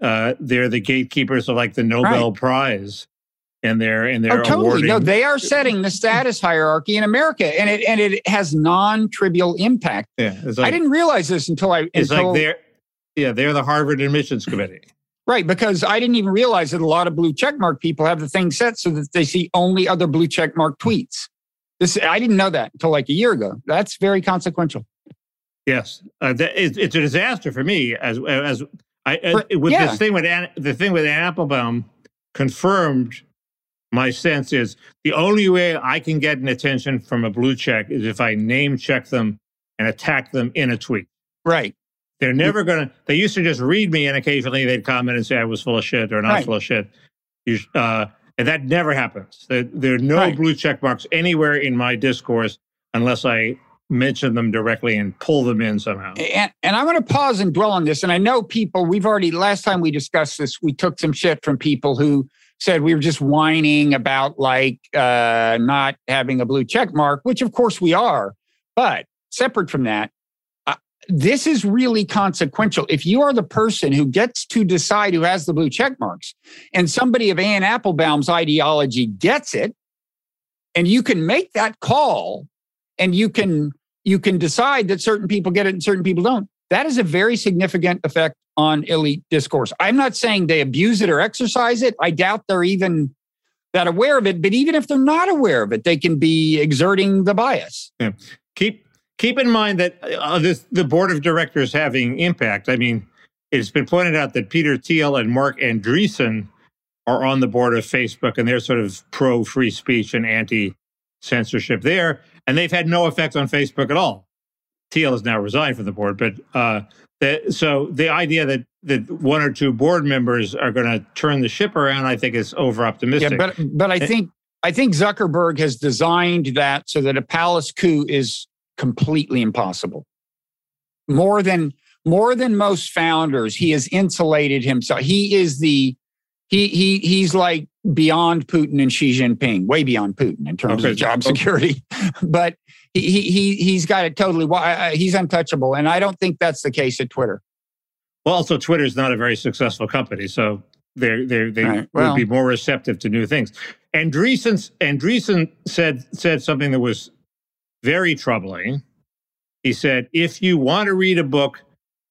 uh, they're the gatekeepers of like the Nobel Prize, and they're and they're Oh, totally. awarding. No, they are setting the status hierarchy in America, and it and it has non-trivial impact. yeah, like, I didn't realize this until I It's until, like they're yeah they're the Harvard admissions committee. Right, because I didn't even realize that a lot of blue checkmark people have the thing set so that they see only other blue checkmark tweets. This I didn't know that until like a year ago. That's very consequential. Yes, uh, that, it's, it's a disaster for me as as I uh, For- with yeah. this thing with Anne, the thing with Anne Applebaum confirmed. My sense is the only way I can get an attention from a blue check is if I name check them and attack them in a tweet. Right. They're never going to. They used to just read me, and occasionally they'd comment and say I was full of shit or not Right. full of shit. You, uh, and that never happens. There, there are no Right. blue check marks anywhere in my discourse unless I mention them directly and pull them in somehow. And, and I'm going to pause and dwell on this. And I know people, we've already, last time we discussed this, we took some shit from people who said we were just whining about like uh, not having a blue check mark, which of course we are. But separate from that, uh, this is really consequential. If you are the person who gets to decide who has the blue check marks and somebody of Anne Applebaum's ideology gets it, and you can make that call and you can you can decide that certain people get it and certain people don't. That is a very significant effect on elite discourse. I'm not saying they abuse it or exercise it. I doubt they're even that aware of it. But even if they're not aware of it, they can be exerting the bias. keep keep in mind that uh, this, the board of directors having impact. I mean, it's been pointed out that Peter Thiel and Marc Andreessen are on the board of Facebook, and they're sort of pro free speech and anti censorship there, and they've had no effect on Facebook at all. Thiel has now resigned from the board, but uh, the, so the idea that that one or two board members are going to turn the ship around, I think, is over optimistic. Yeah, but but I Eh. think I think Zuckerberg has designed that so that a palace coup is completely impossible. More than more than most founders, he has insulated himself. He is the he he he's like beyond Putin and Xi Jinping, way beyond Putin in terms Okay. of job Okay. security. but he he he he's got it totally. He's untouchable, and I don't think that's the case at Twitter. Well, also Twitter is not a very successful company, so they they they Right, well- would be more receptive to new things. Andreessen Andreessen said said something that was very troubling. He said, "If you want to read a book,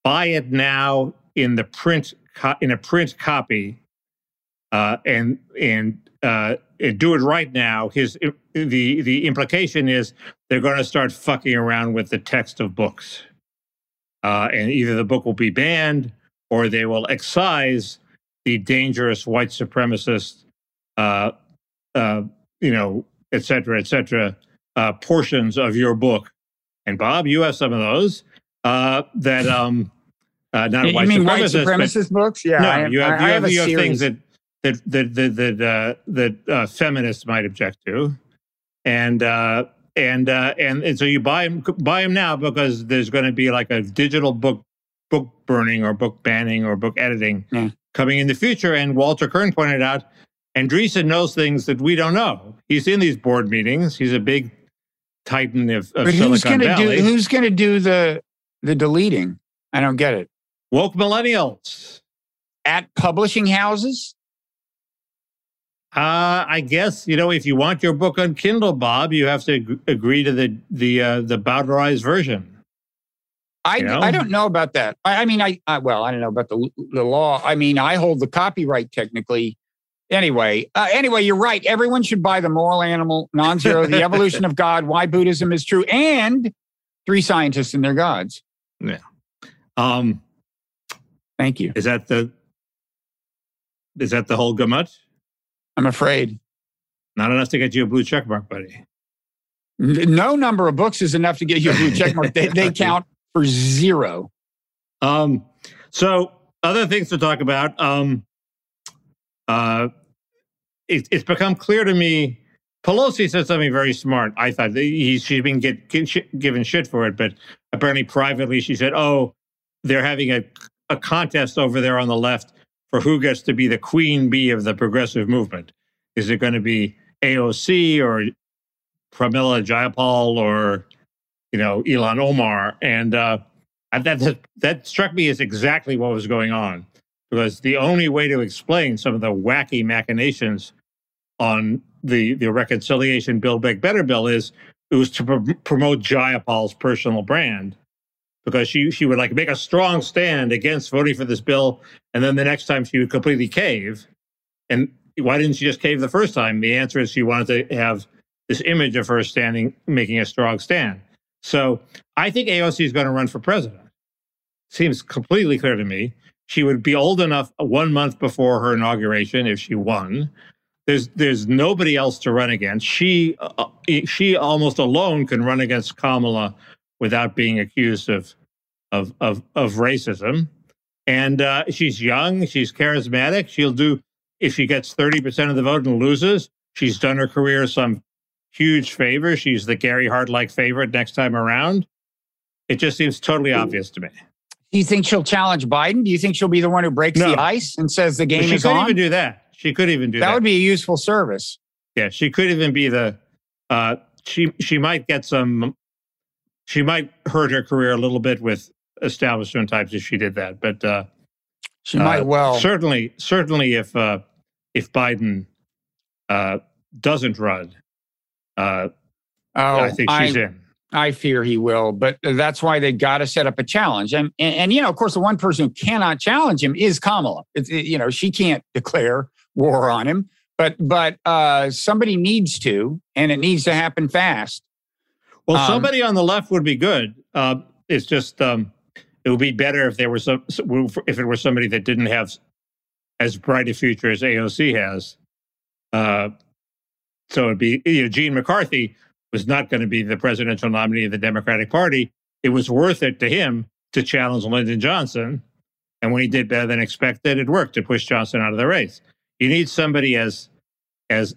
buy it now in the print co- in a print copy, uh, and and uh, and do it right now." His the the implication is they're going to start fucking around with the text of books uh, and either the book will be banned or they will excise the dangerous white supremacist, uh, uh, you know, et cetera, et cetera, uh, portions of your book. And Bob, you have some of those uh, that um, uh, not You white mean white supremacist, books? Yeah, no, I, you have, you I have, a you have things that that that that that, uh, that uh, feminists might object to, and uh, and uh, and and so you buy them buy them now because there's going to be like a digital book book burning or book banning or book editing Yeah. coming in the future. And Walter Kirn pointed out, Andreessen knows things that we don't know. He's in these board meetings. He's a big titan of, of But who's going to do Valley. who's going to do the the deleting? I don't get it. Woke millennials. At publishing houses? Uh, I guess you know if you want your book on Kindle, Bob, you have to ag- agree to the the uh, the Bowdlerized version. I, You know? I don't know about that. I, I mean, I, I well, I don't know about the the law. I mean, I hold the copyright technically. Anyway, uh, anyway, you're right. Everyone should buy the Moral Animal, Non-Zero, The Evolution of God, Why Buddhism is True, and Three Scientists and Their Gods. Yeah. Um, Thank you. is that the is that the whole gamut? I'm afraid Not enough to get you a blue check mark, buddy. No number of books is enough to get you a blue check mark. They, they count for zero. Um, so other things to talk about. Um, uh, it, it's become clear to me. Pelosi said something very smart. I thought he, she's been get, get shit, given shit for it, but apparently privately she said, "Oh, they're having a a contest over there on the left for who gets to be the queen bee of the progressive movement. Is it going to be AOC or Pramila Jayapal or you know Ilhan Omar?" And uh, that, that that struck me as exactly what was going on because the only way to explain some of the wacky machinations on the the reconciliation bill back better bill is it was to pr- promote Jayapal's personal brand because she she would like make a strong stand against voting for this bill and then the next time she would completely cave and why didn't she just cave the first time the answer is she wanted to have this image of her standing making a strong stand so I think AOC is going to run for president. Seems completely clear to me. She would be old enough one month before her inauguration if she won. There's there's nobody else to run against. She uh, she almost alone can run against Kamala without being accused of of of, of racism. And uh, she's young. She's charismatic. She'll do if she gets thirty percent of the vote and loses. She's done her career some huge favor. She's the Gary Hart like favorite next time around. It just seems totally obvious to me. Do you think she'll challenge Biden? Do you think she'll be the one who breaks No. the ice and says the game she is could even do that. She could even do that that. would be a useful service. yeah, she could even be the. Uh, she she might get some. She might hurt her career a little bit with establishment types if she did that. But uh, She uh, might well. certainly certainly if uh, if Biden uh, doesn't run, uh, oh, I think she's in. I fear he will, but that's why they got to set up a challenge. And, and and you know, of course, the one person who cannot challenge him is Kamala. It's, it- you know, she can't declare war on him, but but uh, somebody needs to, and it needs to happen fast. Well, Um, somebody on the left would be good. Uh, it's just um, it would be better if there was some if it were somebody that didn't have as bright a future as AOC has. Uh, so it'd be you know Gene McCarthy was not going to be the presidential nominee of the Democratic Party. It was worth it to him to challenge Lyndon Johnson, and when he did better than expected, it worked to push Johnson out of the race. You need somebody as as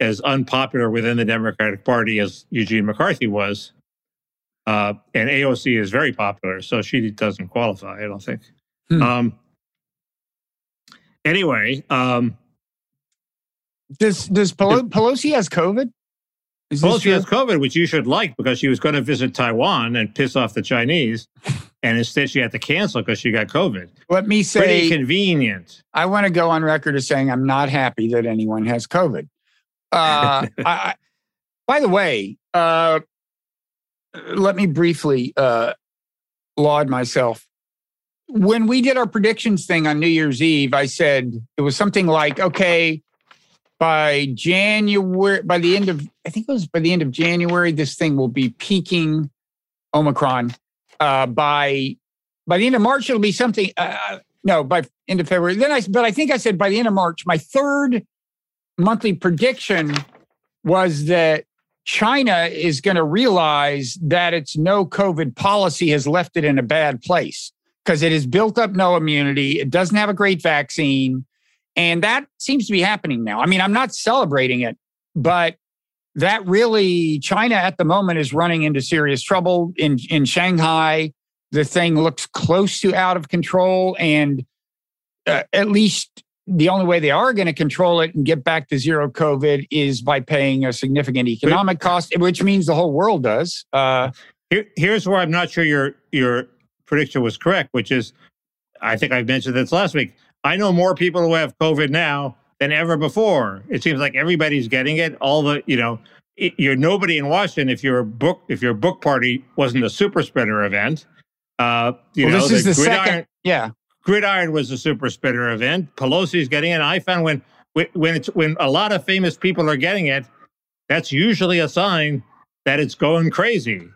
as unpopular within the Democratic Party as Eugene McCarthy was. Uh, and AOC is very popular, so she doesn't qualify, I don't think. Hmm. Um, anyway, um, Does does Pelo- Pelosi has COVID? Is Pelosi has COVID, which you should like because she was going to visit Taiwan and piss off the Chinese. And instead, she had to cancel because she got COVID. Let me Pretty say, convenient. I want to go on record as saying I'm not happy that anyone has COVID. Uh, I, by the way, uh, let me briefly uh, laud myself. When we did our predictions thing on New Year's Eve, I said it was something like, okay, by January, by the end of, I think it was by the end of January, this thing will be peaking Omicron. Uh, by by the end of March, it'll be something. Uh, no, by end of February. Then I, but I think I said by the end of March. My third monthly prediction was that China is going to realize that its no COVID policy has left it in a bad place because it has built up no immunity. It doesn't have a great vaccine. And that seems to be happening now. I mean, I'm not celebrating it, but that really, China at the moment is running into serious trouble in, in Shanghai. the thing looks close to out of control, and uh, at least the only way they are going to control it and get back to zero COVID is by paying a significant economic cost, which means the whole world does. Uh, Here, here's where I'm not sure your your prediction was correct, which is, I think I mentioned this last week. I know more people who have COVID now than ever before. It seems like everybody's getting it. All the you know, it, you're nobody in Washington if your book if your book party wasn't a super spreader event. Uh, you well, know, this is the gridiron- second. Yeah. Gridiron was a super spreader event. Pelosi's getting it. I found when when it's when a lot of famous people are getting it, that's usually a sign that it's going crazy. Well,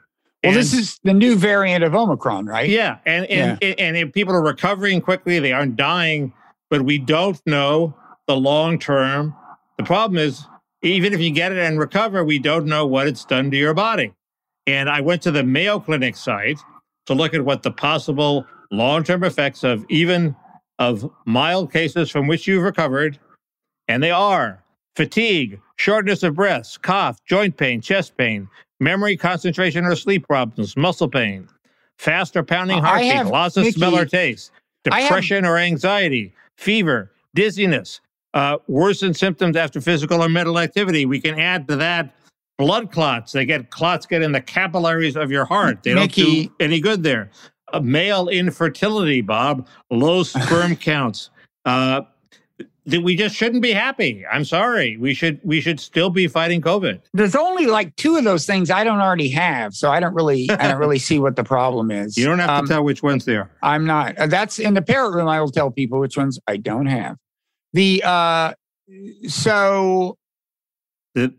And- this is the new variant of Omicron, right? yeah, and and, and if people are recovering quickly, they aren't dying, but we don't know the long term. The problem is, even if you get it and recover, we don't know what it's done to your body. And I went to the Mayo Clinic site to look at what the possible long term effects of even of mild cases from which you've recovered, and they are fatigue, shortness of breath, cough, joint pain, chest pain, memory, concentration, or sleep problems, muscle pain, fast or pounding heartbeat, have- loss of smell or taste, I have- depression or anxiety, fever, dizziness, uh, worsened symptoms after physical or mental activity. We can add to that blood clots. They get clots get in the capillaries of your heart. They Mickey- don't do any good there. Male infertility, Bob, low sperm counts. Uh, th- we just shouldn't be happy. I'm sorry. We should we should still be fighting COVID. There's only like two of those things I don't already have, so I don't really, I don't really see what the problem is. You don't have Um, to tell which ones they are. I'm not. Uh, That's in the parrot room. I will tell people which ones I don't have. The uh, so The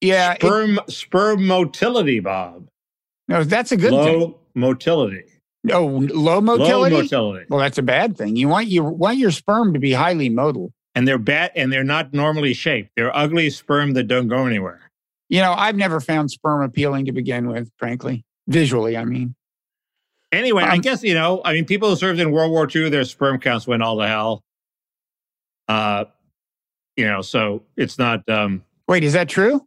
yeah, it- sperm sperm motility, Bob. no, that's a good low thing. motility. Oh, low motility. Low motility. well, that's a bad thing. You want you want your sperm to be highly modal. and they're bad and they're not normally shaped. They're ugly sperm that don't go anywhere. You know, I've never found sperm appealing to begin with, frankly. Visually, I mean. Anyway, I Um, guess you know. I mean, people who served in World War II, their sperm counts went all to hell. Uh, you know, so it's not. um Wait, is that true?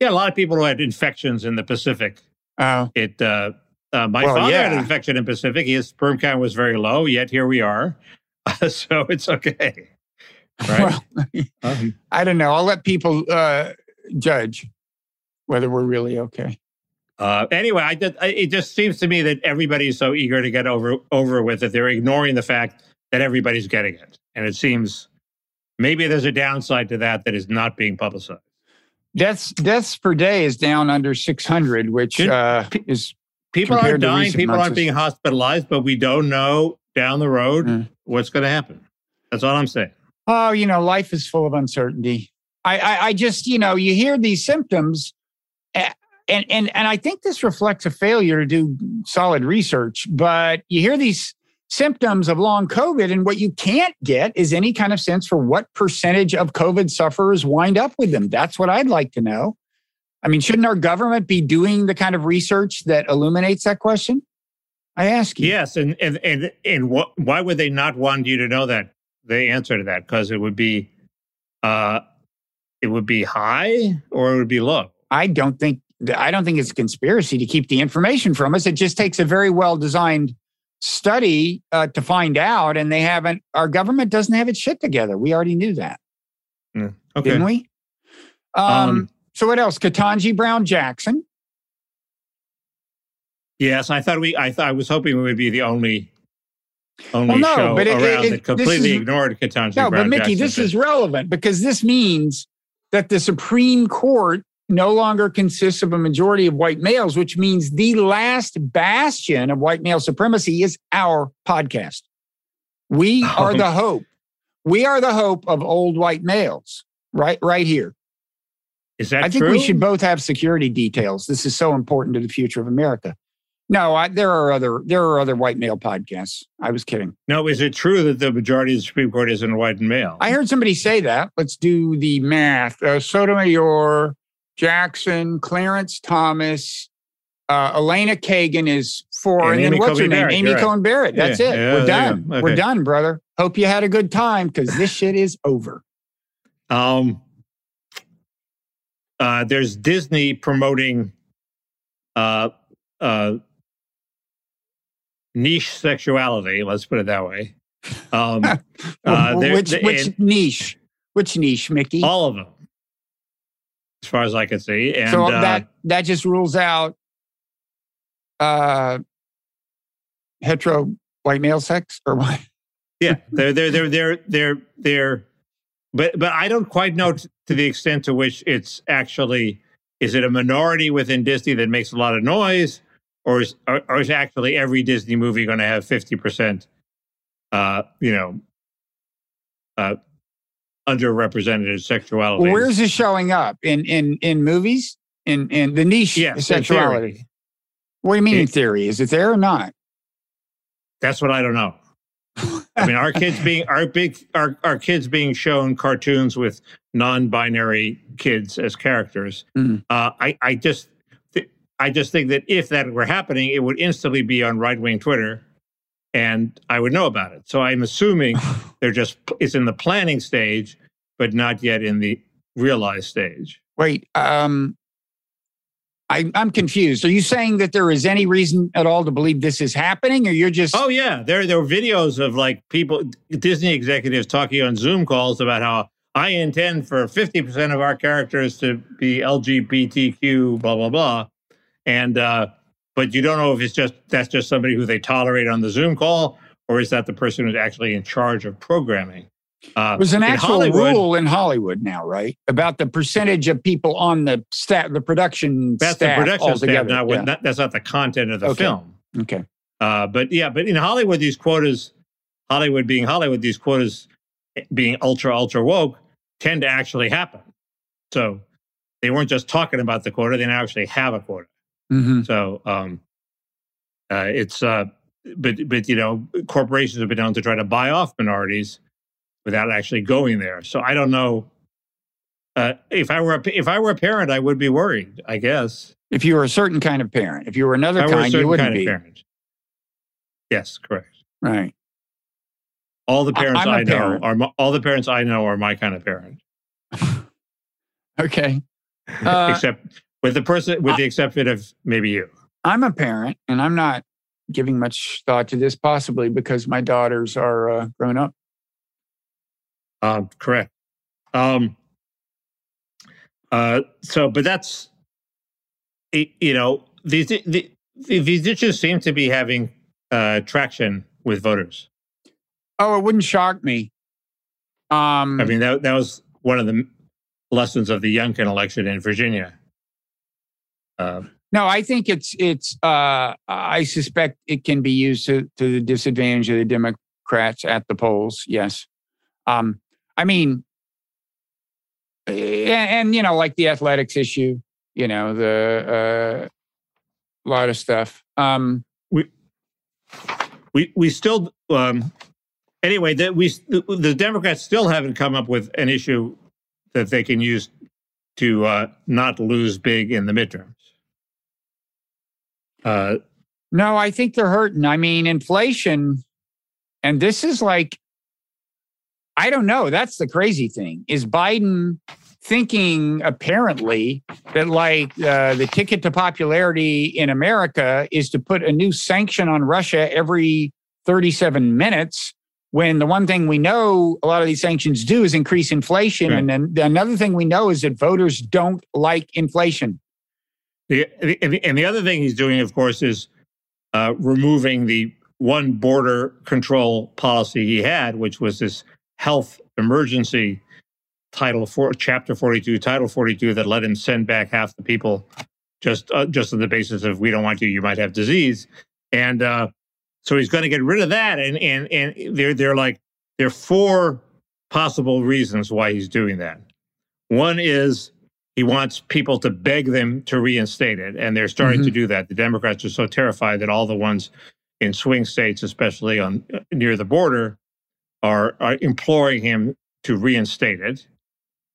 Yeah, a lot of people who had infections in the Pacific. Oh, It. uh uh, my Well, father had an infection in Pacific. His sperm count was very low, yet here we are. so it's okay, right? well, Um, I don't know. I'll let people uh, judge whether we're really okay. Uh, anyway, I did, I, it just seems to me that everybody's so eager to get over over with it. They're ignoring the fact that everybody's getting it, and it seems maybe there's a downside to that that is not being publicized. Deaths deaths per day is down under 600, which uh, is People aren't dying, people months, aren't being hospitalized, but we don't know down the road Mm. what's going to happen. That's all I'm saying. oh, you know, life is full of uncertainty. I, I, I just, you know, you hear these symptoms, and and and I think this reflects a failure to do solid research. But you hear these symptoms of long COVID, and what you can't get is any kind of sense for what percentage of COVID sufferers wind up with them. That's what I'd like to know. I mean, shouldn't our government be doing the kind of research that illuminates that question? I ask you. Yes, and and and and what, why would they not want you to know that the answer to that? Because it would be, uh, it would be high or it would be low. I don't think I don't think it's a conspiracy to keep the information from us. It just takes a very well designed study uh, to find out, and they haven't. Our government doesn't have its shit together. We already knew that, Okay. didn't we? Um, Um, so what else? Ketanji Brown Jackson. Yes, I thought we. I thought I was hoping we would be the only, only Well, no, show but it- around it- that completely is- ignored Ketanji Brown. No, Brown but Mickey, Jackson. this is relevant because this means that the Supreme Court no longer consists of a majority of white males, which means the last bastion of white male supremacy is our podcast. We are Oh. the hope. We are the hope of old white males, right? Right here. Is that I think true? we should both have security details. This is so important to the future of America. No, I, there are other there are other white male podcasts. I was kidding. No, is it true that the majority of the Supreme Court isn't white and male? I heard somebody say that. Let's do the math. Uh, Sotomayor, Jackson, Clarence Thomas, uh, Elena Kagan is four, And and, then what's her name? Barrett, Amy right. Coney Barrett. That's Yeah, it. yeah, We're done. go. We're done, brother. Hope you had a good time because this shit is over. Um, uh, there's Disney promoting uh, uh, niche sexuality. Let's put it that way. Um, uh, which which niche? Which niche, Mickey? All of them, as far as I can see. And, so uh, that that just rules out uh, hetero white male sex or what? yeah, they're they're they're they're they're they're, but but I don't quite know t- to the extent to which it's actually is it a minority within Disney that makes a lot of noise, or is or, or is actually every Disney movie going to have fifty percent, uh, you know, uh, underrepresented sexuality? Well, where's it showing up in in in movies? In in the niche yeah, sexuality. What do you mean it, in theory? Is it there or not? That's what I don't know. I mean, our kids being our big our our kids being shown cartoons with non-binary kids as characters. Mm. Uh, I I just th- I just think that if that were happening, it would instantly be on right wing Twitter, and I would know about it. So I'm assuming they're just it's in the planning stage, but not yet in the realized stage. Wait, um, I, am confused. Are you saying that there is any reason at all to believe this is happening, or you're just? Oh yeah, there there were videos of like people, Disney executives talking on Zoom calls about how I intend for 50 percent of our characters to be LGBTQ, blah blah blah, and uh, but you don't know if it's just that's just somebody who they tolerate on the Zoom call, or is that the person who's actually in charge of programming? Uh, There's an actual rule in Hollywood now, right, about the percentage of people on the staff, the production that's staff the production altogether. staff. Not, yeah. that's not the content of the okay. film. Okay. Uh, but yeah, but in Hollywood, these quotas, Hollywood being Hollywood, these quotas being ultra ultra woke tend to actually happen. So they weren't just talking about the quota; they now actually have a quota. Mm-hmm. So um, uh, it's uh, but but you know, corporations have been known to try to buy off minorities without actually going there. So I don't know. Uh, if I were a, if I were a parent, I would be worried. I guess if you were a certain kind of parent, if you were another if kind, you wouldn't kind be. parent. Yes, correct. Right. All the parents I, I know parent. are my, all the parents I know are my kind of parent. okay. Uh, Except with the person, with I, the exception of maybe you. I'm a parent, and I'm not giving much thought to this, possibly because my daughters are uh, grown up. Um, correct. Um, uh, so, but that's, you know, these the, these issues seem to be having uh, traction with voters. Oh, it wouldn't shock me. Um, I mean, that that was one of the lessons of the Youngkin election in Virginia. Uh, no, I think it's it's. Uh, I suspect it can be used to to the disadvantage of the Democrats at the polls. Yes. Um, I mean, and, and, you know, like the athletics issue, you know, the uh, lot of stuff. Um, we we we still um, anyway that we the Democrats still haven't come up with an issue that they can use to uh, not lose big in the midterms. Uh, no, I think they're hurting. I mean, inflation, and this is like I don't know. That's the crazy thing. Is Biden thinking apparently that like uh, the ticket to popularity in America is to put a new sanction on Russia every 37 minutes when the one thing we know a lot of these sanctions do is increase inflation right. and then another thing we know is that voters don't like inflation the, and the other thing he's doing of course is uh, removing the one border control policy he had which was this health emergency title for chapter 42 title 42 that let him send back half the people just uh, just on the basis of we don't want you you might have disease. And uh, so he's going to get rid of that and and and they're they're like there are four possible reasons why he's doing that. One is he wants people to beg them to reinstate it and they're starting mm-hmm. to do that. The democrats are so terrified that all the ones in swing states especially on uh, near the border are, are imploring him to reinstate it,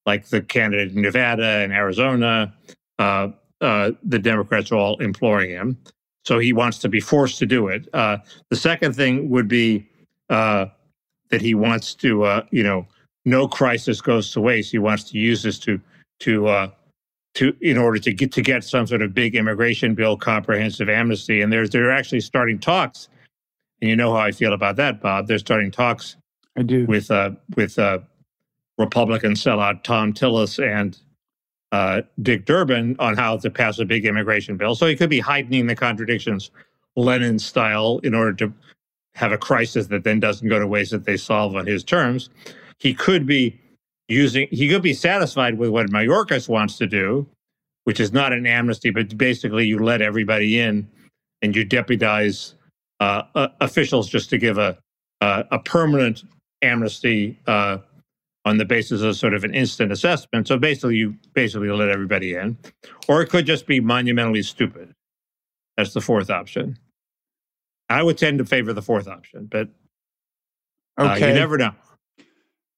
like the candidate in Nevada and Arizona. Uh, uh, the Democrats are all imploring him. So he wants to be forced to do it. Uh, the second thing would be uh, that he wants to, uh, you know, no crisis goes to waste. He wants to use this to to uh, to in order to get to get some sort of big immigration bill, comprehensive amnesty. And there's they're actually starting talks and you know how I feel about that, Bob. They're starting talks I do. with uh, with uh, Republican sellout Thom Tillis and uh, Dick Durbin on how to pass a big immigration bill. So he could be heightening the contradictions, Lenin style, in order to have a crisis that then doesn't go to waste that they solve on his terms. He could be using. He could be satisfied with what Mayorkas wants to do, which is not an amnesty, but basically you let everybody in and you deputize uh, uh, officials just to give a uh, a permanent amnesty uh, on the basis of sort of an instant assessment. So basically, you basically let everybody in, or it could just be monumentally stupid. That's the fourth option. I would tend to favor the fourth option, but uh, Okay. you never know.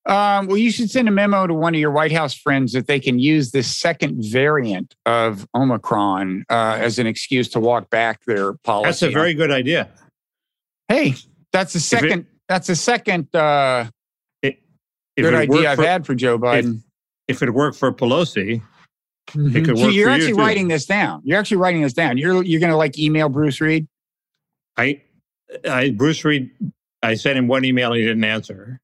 Um, well, you should send a memo to one of your White House friends that they can use this second variant of Omicron uh, as an excuse to walk back their policy. That's a very good idea. hey, that's the second. That's the second uh, If good it idea I've for- had for Joe Biden. If it worked for Pelosi, Mhm. it could So work you're for you, actually too. writing this down. You're actually writing this down. You're you're going to like email Bruce Reed. I, I Bruce Reed, I sent him one email. He didn't answer.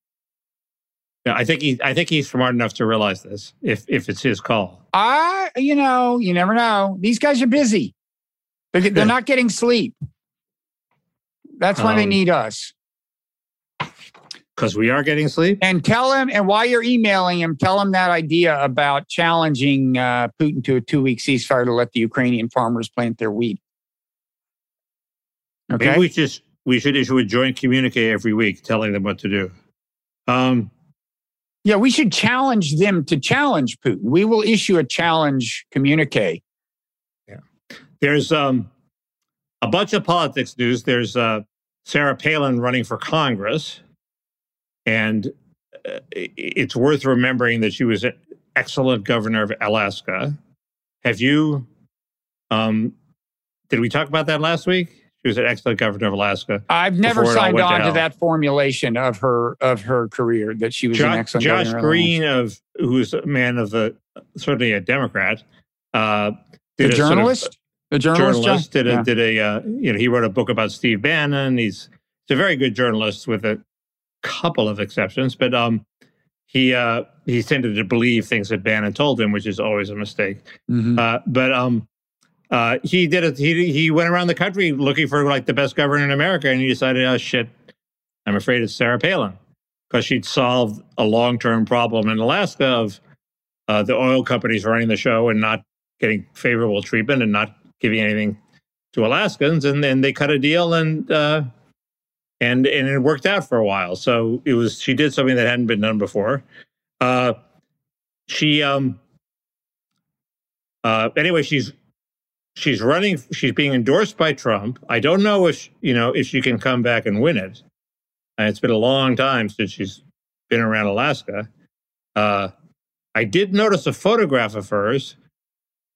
Yeah, I think he, I think he's smart enough to realize this. If if it's his call, I, you know, you never know. These guys are busy. They're, they're not getting sleep. That's why they Um, need us. Because we are getting sleep. And tell him, and while you're emailing him, tell him that idea about challenging uh, Putin to a two week ceasefire to let the Ukrainian farmers plant their wheat. Okay. Maybe we just we should issue a joint communique every week telling them what to do. Um, yeah, we should challenge them to challenge Putin. We will issue a challenge communique. Yeah. there's um, a bunch of politics news. There's uh, Sarah Palin running for Congress, and uh, it's worth remembering that she was an excellent governor of Alaska. Have you? Um, did we talk about that last week? She was an excellent governor of Alaska. I've never Before it all signed went to on to that formulation of her of her career that she was Jo- an excellent Josh governor of Green of who's a man of the certainly a Democrat. Uh, the a sort of- journalist. the journalist, journalist did a Yeah. did a uh, you know he wrote a book about Steve Bannon. He's he's a very good journalist with a couple of exceptions, but um he uh he tended to believe things that Bannon told him, which is always a mistake. Mhm. Uh, but um uh he did it. He he went around the country looking for like the best governor in America, and he decided, oh shit, I'm afraid it's Sarah Palin because she'd solved a long term problem in Alaska of uh, the oil companies running the show and not getting favorable treatment and not giving anything to Alaskans, and then they cut a deal and uh, and and it worked out for a while. So it was she did something that hadn't been done before. Uh, she um uh, anyway she's she's running she's being endorsed by Trump. I don't know if you know if she can come back and win it. And it's been a long time since she's been around Alaska. Uh, I did notice a photograph of hers,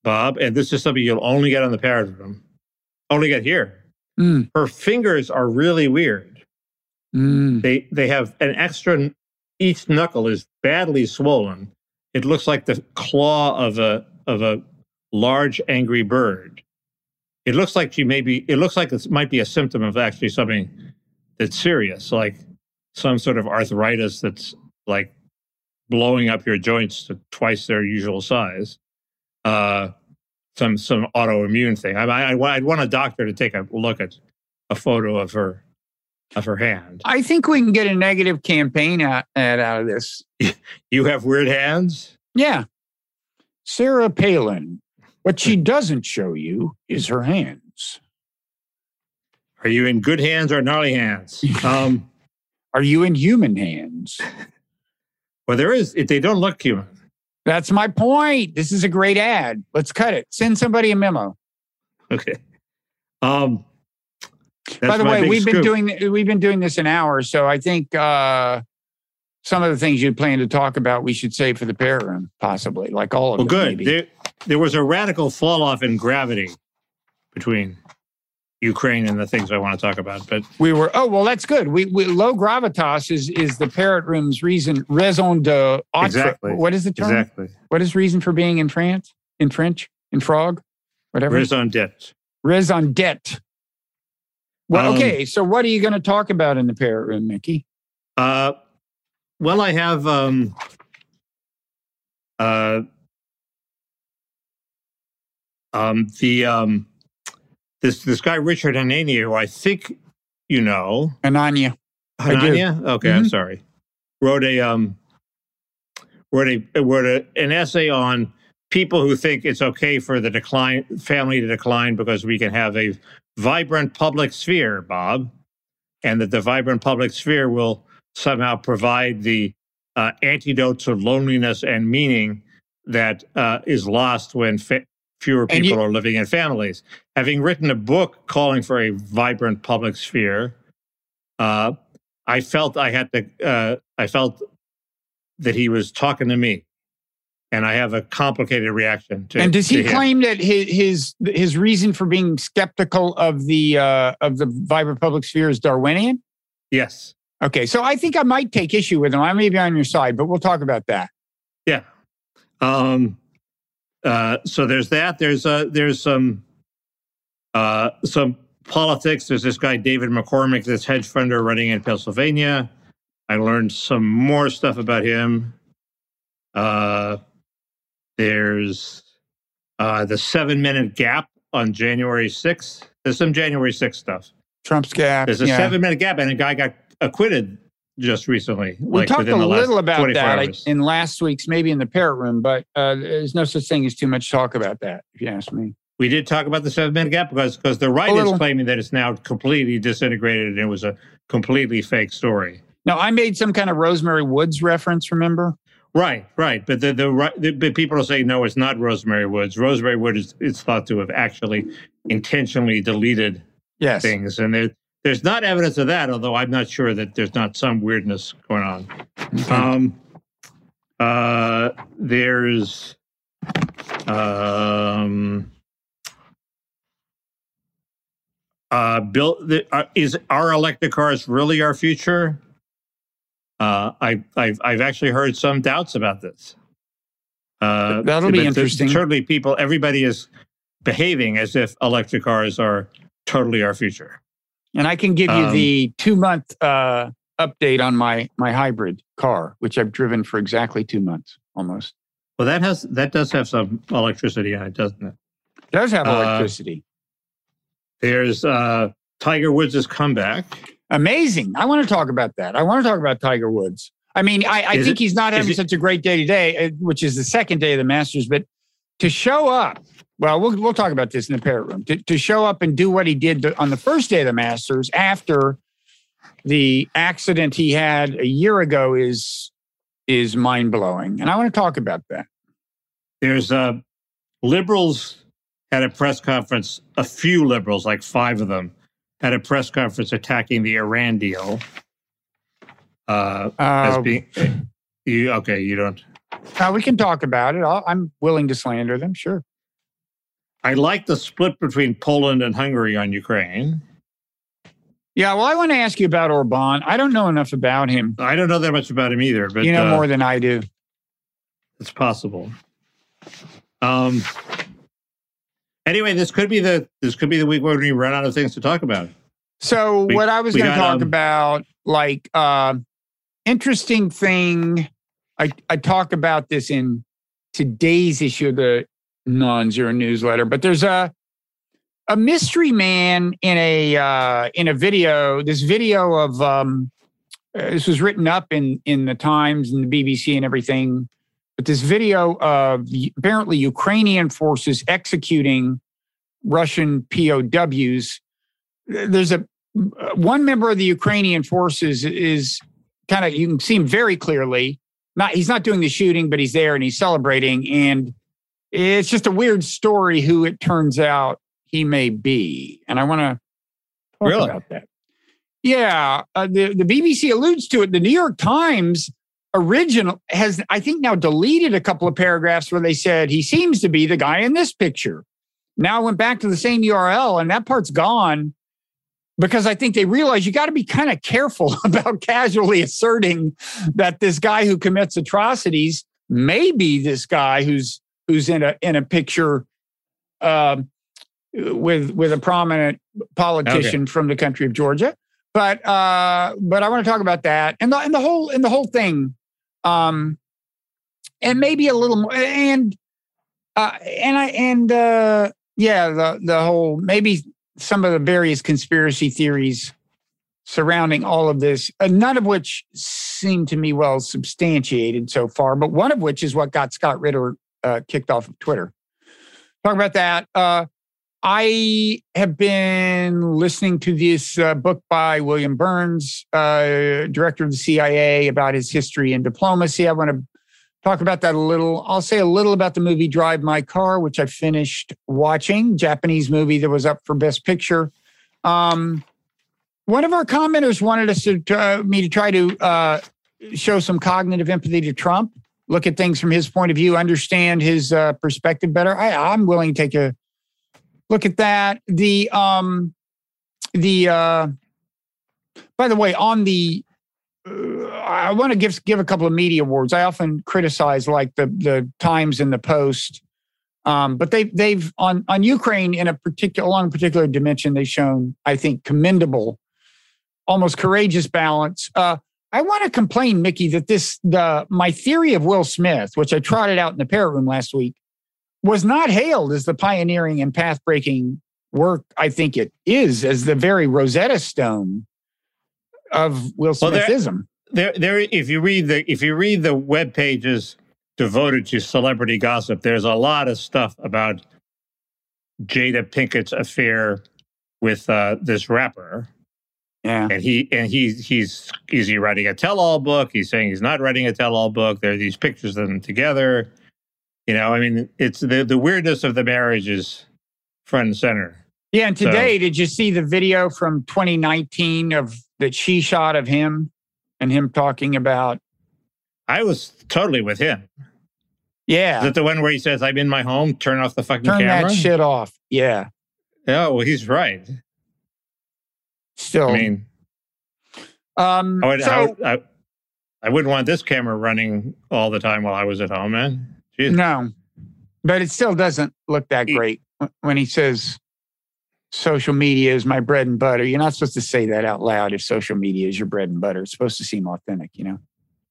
Bob, and this is something you'll only get on the parrot room, only get here. Mm, Her fingers are really weird. Mm. They they have an extra. Each knuckle is badly swollen. It looks like the claw of a of a large angry bird. It looks like she may be. It looks like it might be a symptom of actually something that's serious, like some sort of arthritis that's like blowing up your joints to twice their usual size. Uh, some some autoimmune thing. I, I I'd want a doctor to take a look at a photo of her of her hand. I think we can get a negative campaign out, ad out of this. You have weird hands. Yeah. Sarah Palin. What she doesn't show you is her hands. Are you in good hands or gnarly hands? Um, Are you in human hands? well, there is. They don't look human. That's my point. This is a great ad. Let's cut it. Send somebody a memo. Okay. Um, By the way, we've been doing we've been doing this an hour, so I think uh, some of the things you plan to talk about we should save for the parrot room, possibly, like all of Well, them. good. maybe. There, there was a radical fall off in gravity between Ukraine and the things I want to talk about. But We were oh well, that's good. We, we low gravitas is is the parrot room's reason raison de. Exactly. What is the term? exactly, What is reason for being in France? In French? In frog? Whatever. raison d'etre. Raison d'être. Well, Um, okay. So what are you going to talk about in the parrot room, Mickey? Uh, well, I have um, uh, um, the um, this this guy Richard Hanania, who I think you know, do. Hanania. Okay, I'm Mhm. sorry. Wrote a um, wrote a wrote a, an essay on people who think it's okay for the decline family to decline because we can have a vibrant public sphere, Bob, and that the vibrant public sphere will somehow provide the uh, antidote to loneliness and meaning that uh, is lost when fa- fewer people you- are living in families. Having written a book calling for a vibrant public sphere, uh, I felt I had to. Uh, I felt that he was talking to me, and I have a complicated reaction to. And does he claim that his his his reason for being skeptical of the uh, of the vibrant public sphere is Darwinian? Yes. Okay, so I think I might take issue with him. I may be on your side, but we'll talk about that. Yeah. Um, uh, so there's that. There's uh, there's some uh, some politics. There's this guy David McCormick, this hedge funder running in Pennsylvania. I learned some more stuff about him. Uh, there's uh, the seven minute gap on January 6th. There's some January 6th stuff. Trump's gap. There's a yeah. seven minute gap, and a guy got acquitted just recently. We like talked a little about that I- in last week's, maybe in the parrot room, but uh, there's no such thing as too much talk about that, if you ask me. We did talk about the seven minute gap because because the right is claiming that it's now completely disintegrated and it was a completely fake story. Now, I made some kind of Rosemary Woods reference, remember? Right, right. But the the right, the, but people are saying no, it's not Rosemary Woods. Rosemary Wood is, is thought to have actually intentionally deleted Yes. things, and there there's not evidence of that. Although I'm not sure that there's not some weirdness going on. Okay. Um, uh, there's um, uh, Bill, the, uh, is our electric cars really our future? Uh, I, I've I've actually heard some doubts about this. Uh, That'll be interesting. Certainly, people, everybody is behaving as if electric cars are totally our future. And I can give you Um, the two month uh, update on my my hybrid car, which I've driven for exactly two months almost. Well, that has that does have some electricity in it, doesn't it? It does have Uh, electricity. There's uh, Tiger Woods' comeback. Amazing. I want to talk about that. I want to talk about Tiger Woods. I mean, I, I think it- he's not having it- such a great day today, uh, which is the second day of the Masters, but to show up, well, we'll, we'll talk about this in the parrot room, to, to show up and do what he did to- on the first day of the Masters after the accident he had a year ago is is mind blowing. And I want to talk about that. There's uh, liberals had a press conference. A few liberals, like five of them, had a press conference attacking the Iran deal. Uh, as Uh, being, you okay? You don't. uh, we can talk about it. I'll, I'm willing to slander them, sure. I like the split between Poland and Hungary on Ukraine. Yeah, well, I want to ask you about Orban. I don't know enough about him. I don't know that much about him either, but you know uh, more than I do. It's possible. Um. Anyway, this could be the this could be the week where we run out of things to talk about. So We- what I was going to talk um, about, like, uh, interesting thing. I I talk about this in today's issue of the non-zero newsletter, but there's a a mystery man in a uh, in a video. This video of um, uh, this was written up in in the Times and the BBC and everything. But this video of apparently Ukrainian forces executing Russian POWs. There's a one member of the Ukrainian forces is kind of you can see him very clearly. Not he's not doing the shooting, but he's there and he's celebrating. And it's just a weird story who it turns out he may be. And I want to talk Really? about that. Yeah, uh, the the BBC alludes to it. The New York Times original has I think now deleted a couple of paragraphs where they said he seems to be the guy in this picture. Now I went back to the same URL and that part's gone because I think they realize you got to be kind of careful about casually asserting that this guy who commits atrocities may be this guy who's who's in a in a picture. Um, with with a prominent politician from the country of Georgia. But uh, but I want to talk about that and the and the whole and the whole thing, um, and maybe a little more and uh, and I and uh, yeah the the whole maybe some of the various conspiracy theories surrounding all of this, uh, none of which seem to me well substantiated so far, but one of which is what got Scott Ritter uh, kicked off of Twitter. Talk about that. Uh, I have been listening to this uh, book by William Burns, uh, director of the CIA, about his history and diplomacy. I want to talk about that a little. I'll say a little about the movie Drive My Car, which I finished watching, Japanese movie that was up for Best Picture. Um, one of our commenters wanted us to uh, me to try to uh, show some cognitive empathy to Trump, look at things from his point of view, understand his uh, perspective better. I, I'm willing to take a look at that. The um, the uh, by the way, on the uh, I want to give give a couple of media awards. I often criticize like the the Times and the Post, um, but they they've on on Ukraine in a particular along a particular dimension they've shown I think commendable almost courageous balance. Uh, I want to complain, Mickey, that this the my theory of Will Smith, which I trotted out in the parrot room last week, was not hailed as the pioneering and path breaking work. I think it is as the very Rosetta Stone of Will Smithism. Well, there, there, if you read the if you read the web pages devoted to celebrity gossip, there's a lot of stuff about Jada Pinkett's affair with uh, this rapper yeah. And he and he's he's is he writing a tell-all book? He's saying he's not writing a tell-all book. There are these pictures of them together. You know, I mean, it's the the weirdness of the marriage is front and center. Yeah, and today, so, did you see the video from 2019 of that she shot of him and him talking about? I was totally with him. Yeah, is that the one where he says, "I'm in my home. Turn off the fucking turn camera." that shit off. Yeah. Yeah, well, he's right. Still, I mean, um, I, would, so, I, I, I, wouldn't want this camera running all the time while I was at home, man. No, but it still doesn't look that great when he says social media is my bread and butter. You're not supposed to say that out loud if social media is your bread and butter. It's supposed to seem authentic, you know.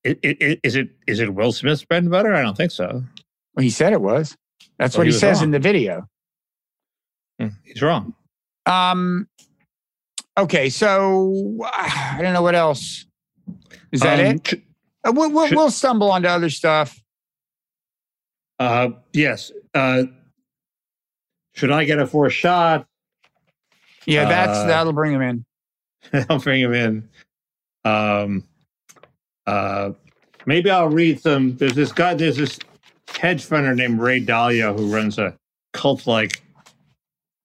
It, it, it, is it is it Will Smith's bread and butter? I don't think so. Well, he said it was. That's well, what he, he says wrong. in the video. Hmm, he's wrong. Um, Okay, so I don't know what else. Is that um, it? uh, we'll, we'll, we'll, stumble onto other stuff. Uh, yes. Uh, should I get a fourth shot? Yeah, that's uh, that'll bring him in. I'll bring him in. Um, uh, maybe I'll read some. There's this guy. There's this hedge funder named Ray Dalio who runs a cult-like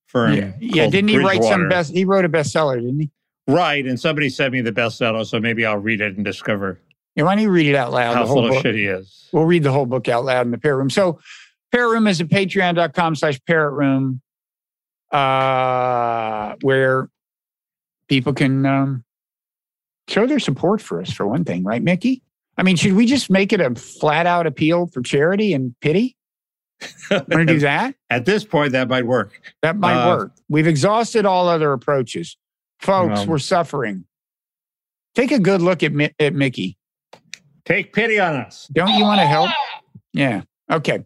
firm. Yeah, yeah. didn't he write some best? He wrote a bestseller, didn't he? Right, and somebody sent me the bestseller, so maybe I'll read it and discover. Yeah, why don't you read it out loud? How full of shit he is. We'll read the whole book out loud in the parrot room. So, parrot room is at patreon.com slash parrot room, uh, where people can um, show their support for us, for one thing, right, Mickey? I mean, should we just make it a flat out appeal for charity and pity? Want to do that? At this point, that might work. That might uh, work. We've exhausted all other approaches. Folks, we're suffering. Take a good look at, at Mickey. Take pity on us. Don't you want to help? Yeah. Okay.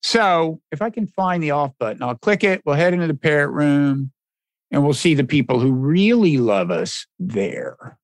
So if I can find the off button, I'll click it. We'll head into the parrot room and we'll see the people who really love us there.